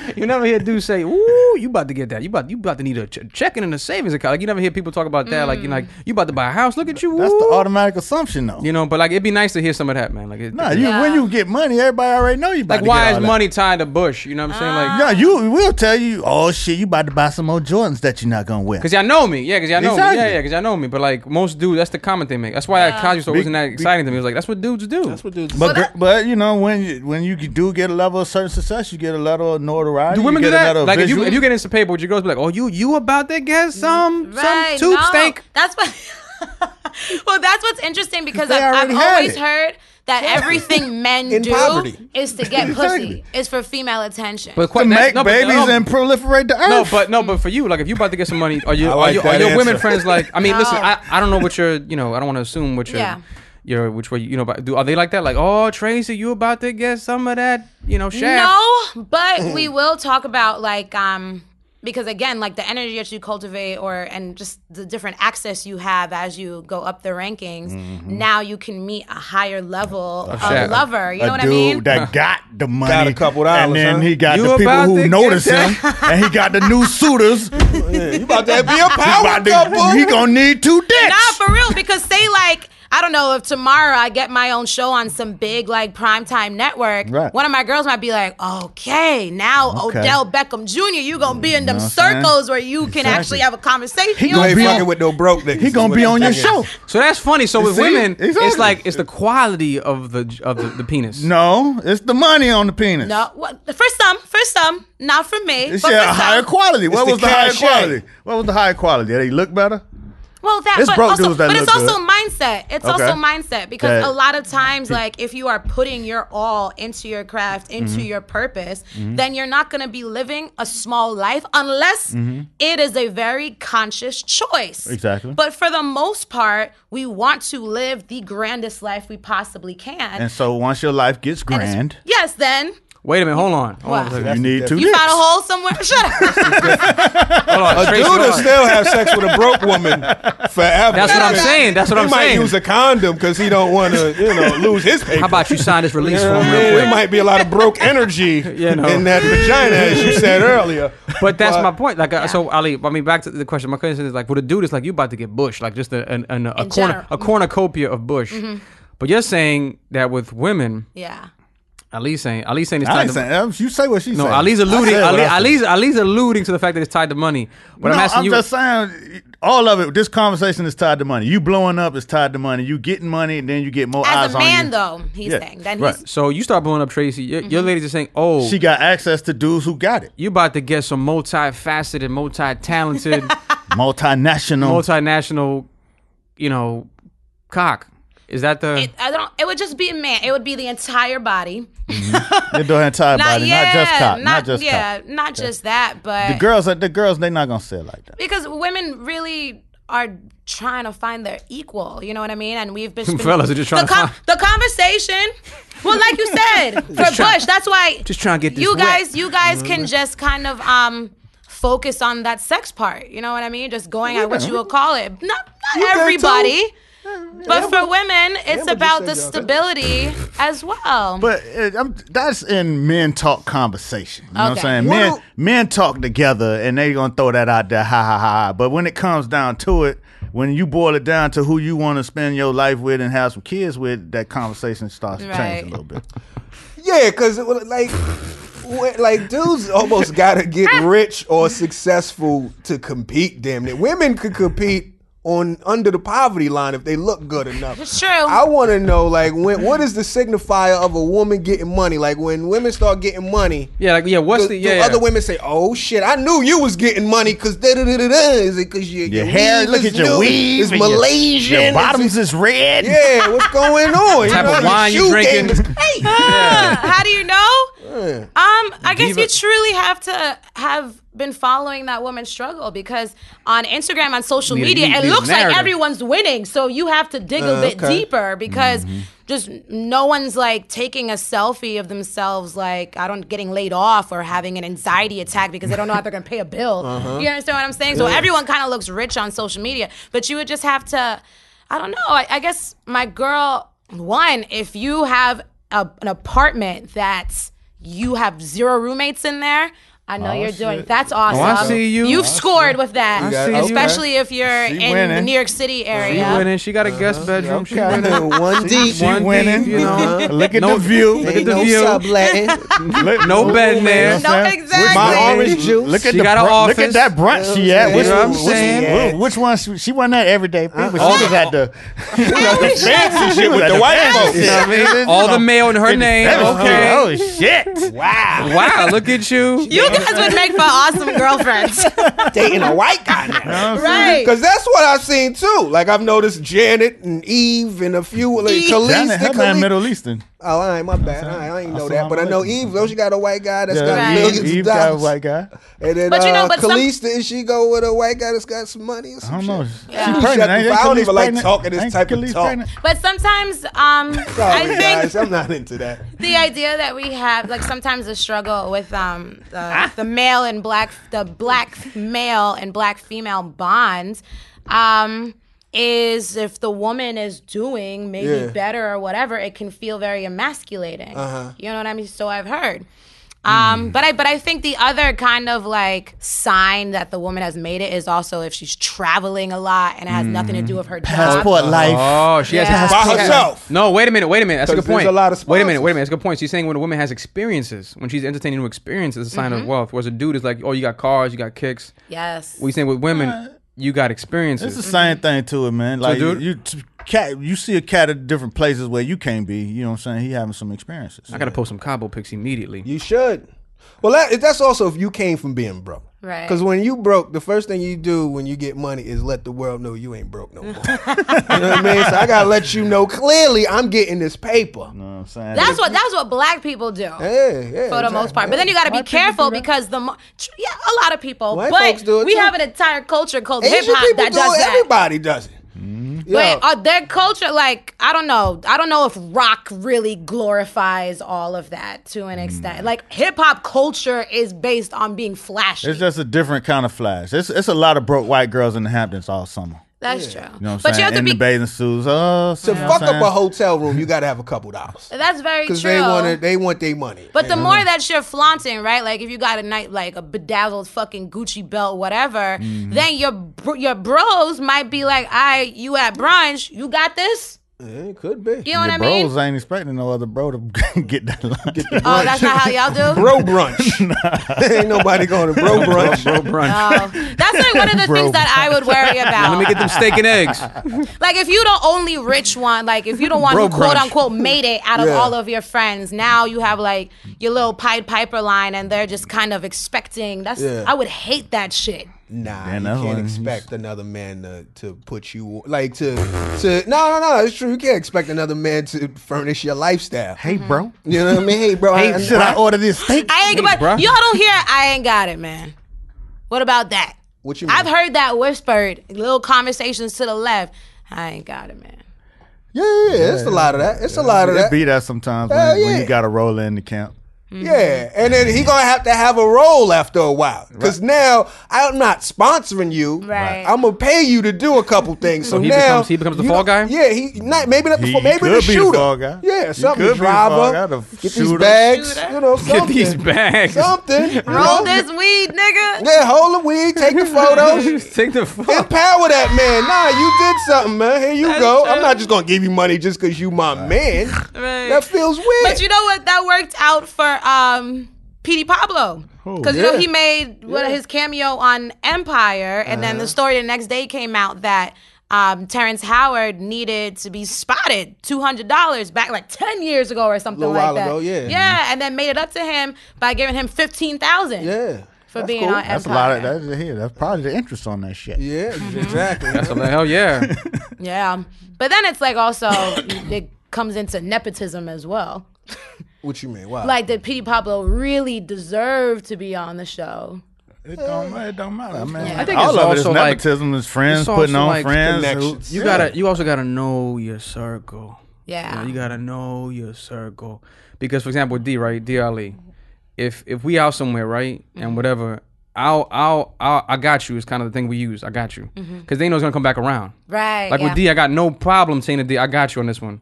You never hear dudes say, "Ooh, you about to get that? You about you about to need a ch- checking and a savings account." Like you never hear people talk about that. Like you know, like you about to buy a house. Look at you. That's the woo." automatic assumption, though. You know, but like it'd be nice to hear some of that, man. Like, it, Nah, you, when you get money, everybody already know you. About like to why get is all that. money tied to Bush? You know what I'm saying? Like, No, you will tell you. Oh shit, you about to buy some more Jordans that you're not gonna wear. Cause y'all know me, yeah. Cause y'all know Exactly. me, yeah, yeah. Cause y'all know me. But like most dudes, that's the comment they make. That's why that Cosby story Be- wasn't that be- exciting to me. It was like that's what dudes do. That's what dudes. But gr- but you know when you when you do get a level of certain success, you get a level of notoriety. do women you do get a that? Like if you if you get into paper would your girls, be like, oh, you you about to get some Right, some tube no. steak. That's what. well, that's what's interesting because I've, I've always it. heard that everything men In do poverty. is to get Exactly. pussy, is for female attention. But to make no, babies no, and proliferate the earth. No, but no, but for you, like if you about to get some money, are you I are you are that your women friends like? I mean, listen, I, I don't know what your you know I don't want to assume what your Yeah. Your which way you know but do are they like that like oh Tracy you about to get some of that you know shaft? No, but we will talk about like um because again, like the energy that you cultivate or and just the different access you have as you go up the rankings, now you can meet a higher level of, shaft. lover. You a know what dude I mean? that got the money, Got a couple dollars and then huh? he got You the people who notice him, and he got the new suitors. Yeah, you about to be a power about to- couple. he gonna need two dicks. Nah, for real. Because say like I don't know if tomorrow I get my own show on some big like primetime network. Right. One of my girls might be like, "Okay, now Okay. Odell Beckham Jr. You gonna be in them know what I'm circles where you can Exactly. actually have a conversation." He you know You what ain't I'm be saying? fucking with no broke niggas. He gonna be on your show. So that's funny. So with see? women, it's like it's the quality of the of the, the penis. No, it's the money on the penis. No, what, for some, for some, not for me. It's but yeah, for a higher quality. What the was the higher quality? What was the higher quality? Did he look better? Well, that, It's but also, that but it's also good. mindset. It's Okay. also mindset because That- a lot of times, like if you are putting your all into your craft, into Mm-hmm. your purpose, then you're not going to be living a small life unless Mm-hmm. it is a very conscious choice. Exactly. But for the most part, we want to live the grandest life we possibly can. And so once your life gets grand, yes, then Wait a minute, hold on, hold on, a What? second. you need two you dicks. found a hole somewhere. Shut up. hold on. A Tracy, dude hold will on. still have sex with a broke woman forever. That's what I'm saying. That's what he I'm saying. He might saying. use a condom because he don't want to, you know, lose his paper. How about you sign this release You form what real mean? quick? There might be a lot of broke energy You know. in that vagina, as you said earlier. But that's But- my point. Like, uh so Ali, I mean, back to the question. My question is like, with a dude, it's like you about to get bush, like just a an, an, a In corner general. a cornucopia of bush. But you're saying that with women, yeah. Ali's saying Ali's saying it's I tied to saying. You say what she no. said. Ali's alluding. said what Ali, I. Ali's Ali's alluding to the fact that it's tied to money. But no, I'm asking you. I'm just saying, all of it. This conversation is tied to money. You blowing up is tied to money. You getting money, and then you get more eyes As a on man, you. though, he's Yeah, saying then right. he's so you start blowing up Tracy. Your, Mm-hmm. your ladies are saying, "Oh, She got access to dudes who got it. you about to get some multifaceted, multi-talented, Multinational. multinational, you know, cock." Is that the? It, I don't. It would just be a man. It would be the entire body. They're doing entire Not body, yeah, not just cock, not, not just yeah, cock. not just that, but The girls, the girls, they're not gonna say it like that. because women really are trying to find their equal. You know what I mean? And we've been Fellas are just trying the to find- the conversation. Well, like you said, for trying- Bush, that's why just trying to get this you wet. guys. You guys can just kind of um focus on that sex part. You know what I mean? Just going at what you would call it. Not not can everybody. But for women, it's but about you the said stability as well. But uh, I'm, that's in men talk conversation. You know what I'm saying? Well- Men men talk together and they gonna throw that out there, ha ha ha. But when it comes down to it, when you boil it down to who you want to spend your life with and have some kids with, that conversation starts to change a little bit. Yeah, because like, when- like dudes almost gotta get rich or successful to compete. Damn it, women could compete on under the poverty line if they look good enough. It's true. I want to know like when what is the signifier of a woman getting money? Like when women start getting money. yeah, like yeah. What's Do, the do yeah? yeah. other women say, "Oh shit, I knew you was getting money because da da da da da"? Is it because your, Your your hair, weave look is at your new? weave. It's and your- Malaysian. Your Is bottoms it- is red. yeah, what's going on? Type of your wine you shoe drinking. game is crazy. Uh, how do you know? Yeah. Um, I guess Diva- you truly have to have been following that woman's struggle because on Instagram, on social a- media, it a looks like everyone's winning. So you have to dig a Uh, bit okay. deeper because just no one's like taking a selfie of themselves, like I don't getting laid off or having an anxiety attack because they don't know how they're gonna pay a bill. You understand what I'm saying? So everyone kind of looks rich on social media, but you would just have to. I don't know. I, I guess my girl, one, if you have a, an apartment that's you have zero roommates in there. I know Oh, you're doing. Oh, that's awesome. Oh, I see you. You've scored with that, got- see you. especially if you're She in the. New York City area. She area. winning. She got a uh-huh. guest bedroom. She Okay. winning. One deep. She One winning. deep, you know. Look at No- the view. Look at the no view. subletting. Look- No Ooh, bed man, there. you know what I'm No, saying? exactly. My orange juice. Look at She the got br- an look at that brunch she at. You Which, know what I'm saying? which one? She, she wasn't at every day. People. Uh-uh. She was at the Fancy shit with the white folks. You know what I mean? All the mail in her name. Okay. Oh shit! Wow. Wow, look at you. You guys would make for awesome girlfriends, Dating a white guy now. right? Because that's what I've seen too. Like I've noticed Janet and Eve and a few like Eve. Kelis. Janet, her the Kelis- Middle Eastern. Oh, I ain't my bad. I, I ain't know that, but I know Assalamu Eve. Though she got a white guy that's Yeah, got Right. millions Eve of got a dollars. white guy. And then But you know, uh, but some- Kelis, did she go with a white guy that's got some money? Or I don't know. shit? She Yeah. pregnant. Shut the ain't I don't Kelis even like talking this Ain't type of Kelis talk. pregnant? But sometimes, um, Sorry, I think guys, I'm not into that. the idea that we have, like sometimes the struggle with um the, Ah. the male and black, the black male and black female bonds, um, is if the woman is doing maybe Yeah. better or whatever, it can feel very emasculating. Uh-huh. You know what I mean? So I've heard. Um, but I but I think the other kind of like sign that the woman has made it is also if she's traveling a lot and it has nothing to do with her job. Passport life. Oh, she has Yeah. By she has- herself. No, wait a minute, wait a minute. That's a good point. a lot of wait a minute, wait a minute. That's a good point. She's saying when a woman has experiences, when she's entertaining new experiences, it's a sign Mm-hmm. of wealth. Whereas a dude is like, oh, you got cars, you got kicks. Yes. We saying with women, you got experiences. It's the same thing to it, man. Like dude- you, t- cat, you see a cat at different places where you can't be. You know what I'm saying? He having some experiences. I gotta post some Cabo pics immediately. You should. Well, that, that's also if you came from being broke. Right. Because when you broke, the first thing you do when you get money is let the world know you ain't broke no more. you know what I mean? So I gotta let you know clearly I'm getting this paper. You know what I'm saying? That's what that's what black people do. Yeah, yeah. for the most part. But then you got to be White people careful because the mo- yeah, a lot of people. White but folks do it we too. have an entire culture called hip hop that do does it. that. Everybody does it. Yeah. But uh, their culture, like I don't know, I don't know if rock really glorifies all of that to an extent. Like hip hop culture is based on being flashy. It's just a different kind of flash. It's it's a lot of broke white girls in the Hamptons all summer. That's true. You know what but saying? you have to in be. the bathing suits. Oh, to fuck up a hotel room, you gotta have a couple dollars. that's very true. Because they want to, they want their money. But the more that you're flaunting, right? Like if you got a night like a bedazzled fucking Gucci belt, whatever, Mm-hmm. then your your bros might be like, "I, you at brunch? You got this? Yeah, it could be. You know what I Your mean? bros ain't expecting no other bro to get that lunch. Oh, that's not how y'all do. Bro brunch. Ain't nobody going to bro brunch. Bro, brunch. Oh, that's like one of the Bro. things that I would worry about. Let me get them steak and eggs. like if you the only rich one, like if you the one Bro who quote brunch. unquote made it out of Yeah. all of your friends, now you have like your little Pied Piper line, and they're just kind of expecting. That's Yeah. I would hate that shit. Nah, Man, you can't one- expect another man to, to put you like to to no no no. It's true. You can't expect another man to furnish your lifestyle. hey, bro. You know what I mean? Hey, bro. hey, I, Hey, should I order this steak? I ain't but bruh. y'all don't hear. I ain't got it, man. What about that? What you mean? I've heard that whispered, little conversations to the left. I ain't got it, man. Yeah, yeah, yeah. It's a lot of that. It's a lot of It that. be that sometimes when, Hell when you got to roll in the camp. Mm-hmm. Yeah, and then he gonna have to have a role after a while. Cause now I'm not sponsoring you. Right. I'm gonna pay you to do a couple things. So, he now becomes- he becomes the fall guy? Yeah, he not maybe not the He fall, maybe could the be the shooter. fall guy. Yeah, something could be the fall driver. the Get these bags. Shooter. You know, Get something. these bags. Something. you Roll know? this weed, nigga. Yeah, hold the weed, take the photos. Take the fuck. Empower that man. Nah, you did something, man. Here you That's go. I'm not just gonna give you money just because you my man. Right. That feels weird. But you know what? That worked out for um Petey Pablo. Because you know he made what, Yeah. his cameo on Empire, and then the story the next day came out that um, Terrence Howard needed to be spotted two hundred dollars back like ten years ago or something Little like while that. ago, yeah. yeah, and then made it up to him by giving him fifteen thousand yeah. for That's being cool. on That's a lot of that's here. That's probably the interest on that shit. Yeah, Mm-hmm. exactly. So the hell yeah. Yeah, but then it's like also it comes into nepotism as well. What you mean? Wow. Like, did Petey Pablo really deserve to be on the show? It don't, it don't matter, man. I think all it's of it is also like- nepotism. Is friends it's putting on like friends. who- connections. You gotta. You also gotta know your circle. Yeah. You, know, you gotta know your circle because, for example, D right, D Ali, if if we out somewhere right Mm-hmm. and whatever, I'll I'll, I'll I got you is kind of the thing we use. I got you because they know it's gonna come back around. Right. Like Mm-hmm. yeah. with D, I got no problem saying to D, I got you on this one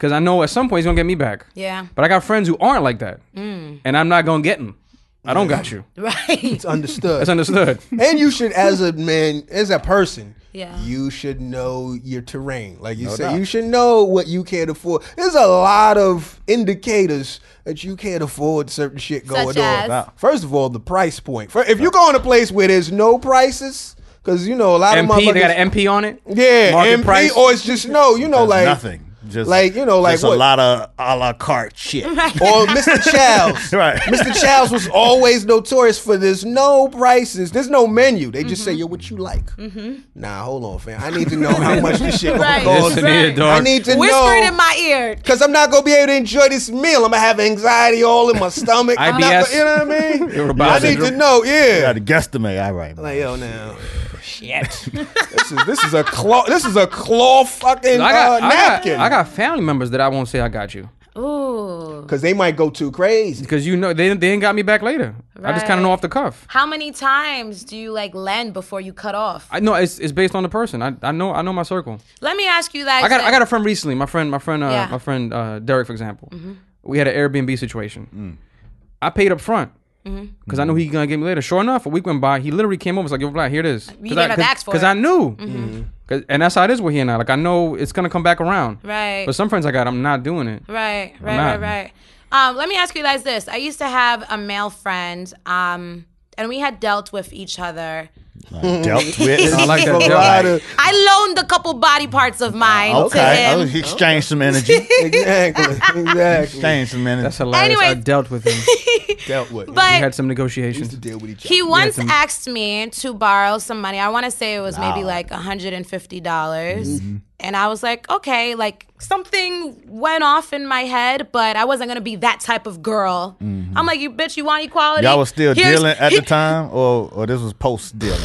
because I know at some point he's gonna get me back. Yeah. But I got friends who aren't like that. Mm. and I'm not gonna get them. I don't got you. Right. It's understood. That's understood. and you should, as a man, as a person, Yeah. you should know your terrain. Like you No said, doubt. you should know what you can't afford. There's a lot of indicators that you can't afford certain shit going Such on. as? First of all, the price point. If you go in a place where there's no prices, because you know a lot of MP, they got an MP on it. yeah, Market MP, price. or it's just no, you know, That's like nothing. Just like, you know, like what- a lot of a la carte shit. or Mr. Childs. Right. Mr. Childs was always notorious for there's no prices, there's no menu. They just say, mm-hmm. yo, what you like? Mm-hmm. Nah, hold on, fam. I need to know how much this shit Right. gonna Listen cost. here, Right. dog. I need to Whisper know. it in my ear. Cause I'm not gonna be able to enjoy this meal. I'm gonna have anxiety all in my stomach. I'm not- IBS. you know what I mean? You're I need to syndrome. know. You Yeah. got to guesstimate. All right. Like yo, now, shit. this is this is a claw. This is a claw fucking I got, uh, I got, napkin. I got family members that I won't say I got you Ooh. Cause they might go too crazy. because you know they they ain't got me back later. Right. I just kind of know off the cuff. How many times do you like lend before you cut off? I know it's, it's based on the person. I, I know I know my circle. Let me ask you guys. I got this. I got a friend recently. My friend my friend uh, Yeah. My friend uh, Derek for example. Mm-hmm. We had an Airbnb situation. I paid up front Mm-hmm. because I knew he gonna get me later. Sure enough, a week went by. He literally came over. Was like, "Yo, Black, here it is." You didn't have to ask for Because. I knew. Mm-hmm. 'Cause- and that's how it is with he and I. Like I know it's gonna come back around. Right. But some friends I got, I'm not doing it. Right, right, not. right, right. Um, let me ask you guys this. I used to have a male friend, um, and we had dealt with each other. Mm-hmm. Dealt with. I like that. A Derek. lot of- I loaned a couple body parts of mine oh, to Okay. Oh, him. he exchanged some energy. exactly, exactly. Exchanged some energy. That's hilarious. I dealt with him. Dealt with. But we had some negotiations. to deal with each other. he once some- asked me to borrow some money. I want to say it was maybe like $150. dollars mm-hmm. And I was like, okay, like something went off in my head, but I wasn't to be that type of girl. Mm-hmm. I'm like, you bitch, you want equality? Y'all was still Here's- dealing at the time, or or this was post dealing?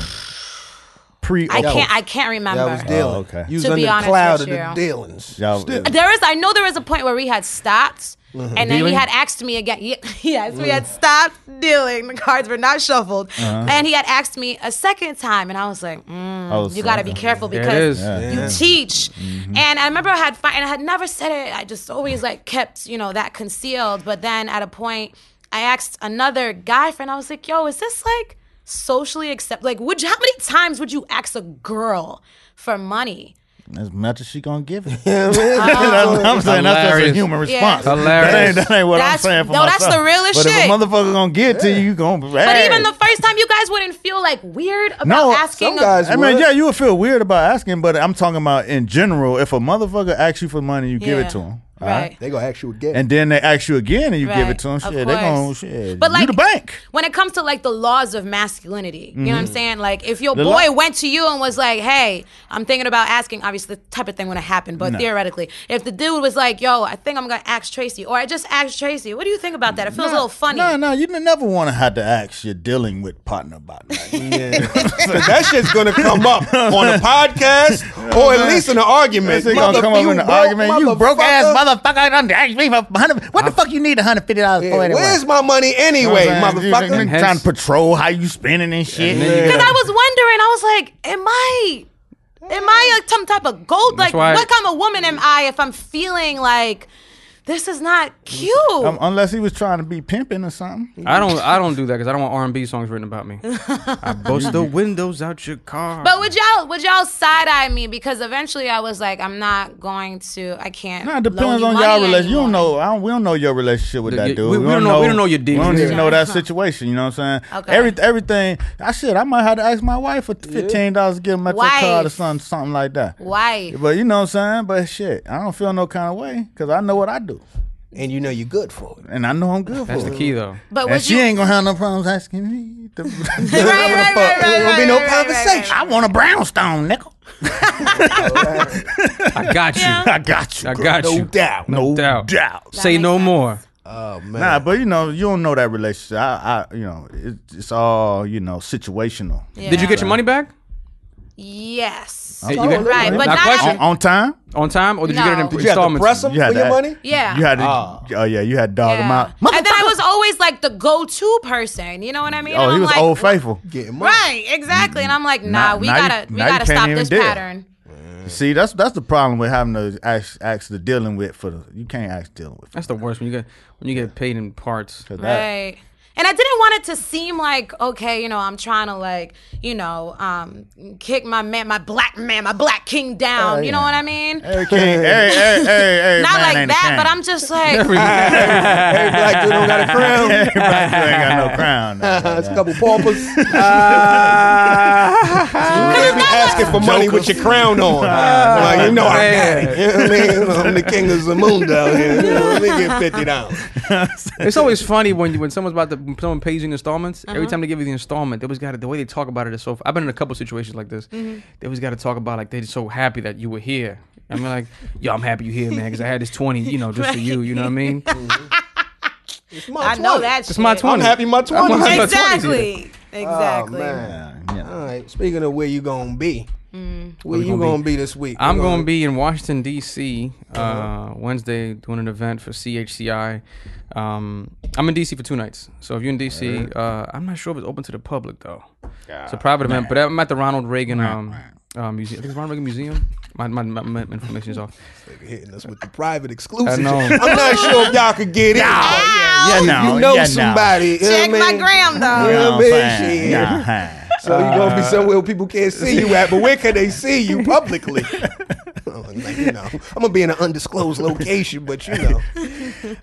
Pre. I can't. I can't remember. That was dealing. Oh, okay. You was To under be the honest cloud with of the you. dealings. Y'all- Still. There is. I know there was a point where we had stopped, Mm-hmm. and then Dealing? he had asked me again. Ye- Yes, we Mm. had stopped dealing. The cards were not shuffled, Uh-huh. and he had asked me a second time, and I was like, mm, Oh, "You got to be so- careful There it because is. Yeah. you teach." Mm-hmm. And I remember I had fi- and I had never said it. I just always like kept you know that concealed. But then at a point, I asked another guy friend. I was like, "Yo, is this like?" Socially accept like would you how many times would you ask a girl for money As much as she gonna give it. Yeah, man. That's- I'm saying that's just a Hilarious. human Yeah. response. Hilarious. That ain't, that ain't what That's- I'm saying for no, that's the realest but shit. if a motherfucker gonna get to you, you gonna. But even the first time, you guys wouldn't feel like weird about No, asking. some guys a, I mean, yeah, you would feel weird about asking, but I'm talking about in general. If a motherfucker asks you for money, you give it to him. Right. They gonna ask you again. And then they ask you again and you give it to them. of Shit, they gonna course. shit. But you like the bank. when it comes to like the laws of masculinity, you know what I'm mm-hmm. saying? Like if your The boy law- went to you and was like, "Hey, I'm thinking about asking," obviously the type of thing wouldn't happen, but theoretically, if the dude was like, "Yo, I think I'm gonna ask Tracy," or I just asked Tracy, what do you think about that? It feels a little funny. No, no, you never want to have to ask your dealing with partner about that. that shit's gonna come up on a podcast or at least in an argument. That shit gonna come up in an argument. You broke ass motherfucker. Motherfucker. Done asked me for 100 What the fuck you need $150 Yeah, for anyway? Where's my money anyway, You know what You motherfucker? trying to patrol how you spending and shit. And Because gotta- I was wondering, I was like, am I, am I a, some type of gold? Like, why- what kind of woman am I if I'm feeling like this is not cute? Um, unless he was trying to be pimping or something. I don't I don't do that because I don't want R&B songs written about me. I bust the windows out your car. But would y'all would y'all side eye me because eventually I was like, I'm not going to. I can't. No, it depends you on y'all relationship. You don't know. I don't, we don't know your relationship with The- that dude. we- we don't know- we don't know your deal. We don't dealings. even know that situation. You know what I'm saying? Okay. Every, everything. I should. I might have to ask my wife for fifteen dollars to get a metro Wife. card or something, something like that. Why? But you know what I'm saying? But shit, I don't feel no kind of way because I know what I do, And you know you're good for it. and I know I'm good That's for it. That's the key though. But And would she you? ain't gonna have no problems asking me. to- right, right, right, right, There won't be no right, right, right, conversation. I want a brownstone, nickel. I got you. Yeah. I got you. I girl. got No you. doubt. No doubt. doubt. Say makes no sense. more. Oh man. Nah, but you know, you don't know that relationship. I, I you know, it, it's all you know, situational. Did you get your money back? Yes. Hey, you got- Right, but Now not question. every- On, on time? On time, or did you get it in No. Did you have to installments? press them You had for your to- money? Yeah. You had to. Ah. Oh yeah, you had to dog him Yeah. out. And then I was always like the go-to person. You know what I mean? Oh, And he I'm was like, old faithful. Getting money. Right, exactly. And I'm like, nah, Now- we now you- gotta we now you gotta can't stop even this do it. pattern. See, that's that's the problem with having to ask, ask the dealing with for the. You can't ask dealing with. That's the worst when you get when you get paid in parts. For that. Right. And I didn't want it to seem like, okay, you know, I'm trying to like, you know, um, kick my man, my black man, my black king down. Oh, You know what I mean? Every king, every, every, every, every Not man like ain't that, but I'm just like, Every black dude don't got a crown. Every black dude ain't got no crown. No, It's a couple paupers. you be asking for money with your crown on. Like, you know I got it. You know what I mean? I'm the king of Zamunda here. You know, let me get fifty dollars. It's always funny when you, when someone's about to when someone pays you in installments. Uh-huh. Every time they give you the installment, they always got to the way they talk about it is so. I've been in a couple situations like this. Mm-hmm. They always got to talk about like they're so happy that you were here. I'm like, yo, I'm happy you here, man, because I had this twenty, you know, just for you. You know what I mean? It's my I know that It's shit. my twenty. happy my I'm happy my 20s. Exactly. Exactly. Oh, man. Yeah, yeah. All right. Speaking of where you gonna be, Mm. where we you gonna gonna be this week? I'm We're going to be in Washington D.C. Uh, Uh-huh. Wednesday doing an event for CHCI. Um, I'm in D.C. for two nights, so if you're in D.C., uh, I'm not sure if it's open to the public though. It's a private event, but I'm at the Ronald Reagan um, uh, museum. I think it's Ronald Reagan Museum. My, my, my, my information is off. hitting us with the private exclusive. I know. I'm not sure if y'all could get in. Yeah, yeah, no, you know yeah, no. somebody. you know Check my mean? gram You though. You know what what I mean? Nah, huh. So you gonna be somewhere where people can't see you at, but where can they see you publicly? Oh, like, you know, I'm gonna be in an undisclosed location, but you know,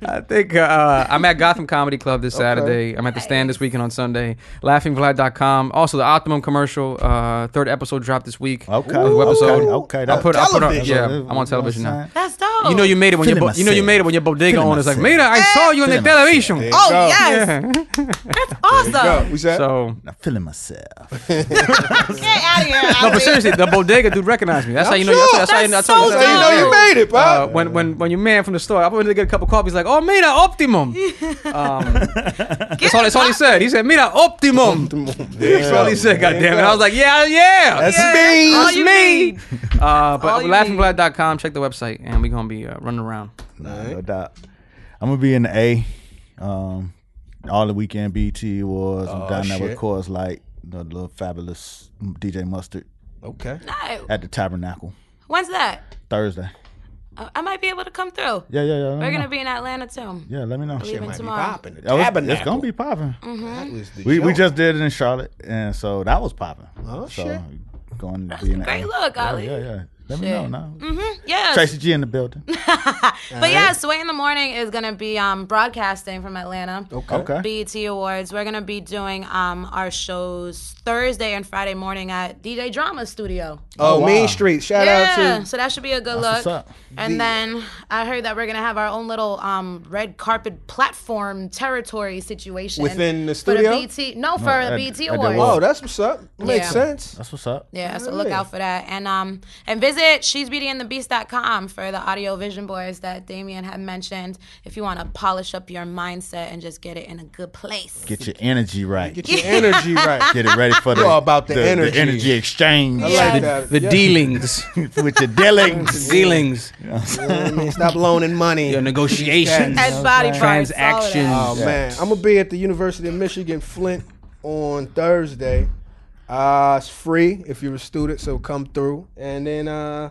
I think uh, I'm at Gotham Comedy Club this Saturday. I'm at the stand this weekend on Sunday. LaughingVlad.com. Also, the Optimum commercial uh, third episode dropped this week. Okay. New episode. Okay, okay, I'll that's put. I'll put. On, yeah, I'm on television now. That's dope. You know you made it when your Feeling bo- you know you made it when your bodega Feeling owner's like, myself. Mira, I saw you on the Feeling television. There you Oh go. yes, Yeah. that's awesome. we said. so I'm feeling myself. Get out of here. no, but seriously, the bodega dude recognized me. That's how you know. That's, how you That's that's how so so you know you made it, Uh, pal. when when when your man from the store, I went to get a cup of coffee. He's like, "Oh, mira optimum." Um, that's all. That's all he said. He said, "Mira optimum." That's all he said. God damn it! I was like, "Yeah, yeah, That's me. that's me." need. Uh, All but you laughingvlad.com. Check the website, and we're gonna be uh, running around. Nah, no doubt. I'm gonna be in the A. Um, all the weekend BET Awards. I'm Oh, down there with shit. Coors Light, the little fabulous DJ Mustard Okay. No. at the Tabernacle When's that? Thursday. Uh, I might be able to come through. Yeah, yeah, yeah. let me We're know. gonna be in Atlanta too. Yeah, let me know. Leaving Might be tomorrow. popping. The Oh, it's, tabernacle. it's gonna be popping. That was the We we just did it in Charlotte, and so that was popping. Oh, so shit. Going to be in the great A. look, yeah, Yeah, yeah. Let me know now. Yes. Tracy G in the building. But yeah, Sway in the Morning is gonna be um, broadcasting from Atlanta. Okay. Okay. BET Awards. We're gonna be doing um, our shows Thursday and Friday morning at DJ Drama Studio. Oh, wow. Mean Street. Shout yeah, out to so that should be a good That's look. what's up. And then I heard that we're gonna have our own little um, red carpet platform territory situation Within the For studio? the BET, no, for at- the at BET Awards. Oh, that's what's up. Makes Yeah. sense. That's what's up. Yeah, so look out for that. And um and visit she's beauty and the beast.com for the audio vision boards that Damien had mentioned if you want to polish up your mindset and just get it in a good place. Get your energy right. Get your energy right. Get it ready for the, You're all about the energy. energy exchange I Yeah. like that. The Yeah. dealings, with your dealings. dealings, You know I mean? Stop loaning money. your negotiations, and body parts, all. Oh man, I'm gonna be at the University of Michigan Flint on Thursday. Uh, it's free if you're a student, so come through. And then uh,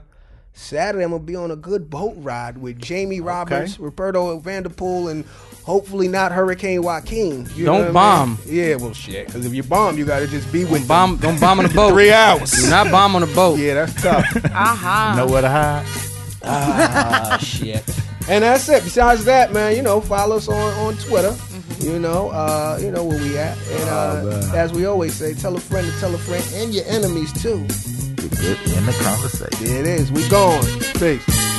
Saturday, I'm gonna be on a good boat ride with Jamie Roberts, Roberto Vanderpool, and hopefully not Hurricane Joaquin. You Don't know what I bomb. mean? Yeah, well, shit. Because if you bomb, you gotta just be with Bomb, them. don't bomb on the boat. three hours. Do not bomb on the boat. Yeah, that's tough. Uh-huh. Know where to hide. ah, shit. And that's it. Besides that, man, you know, follow us on, on Twitter. You know, uh, you know where we at. And uh, as we always say, tell a friend to tell a friend and your enemies too. Get in the conversation. It is. We gone. Peace.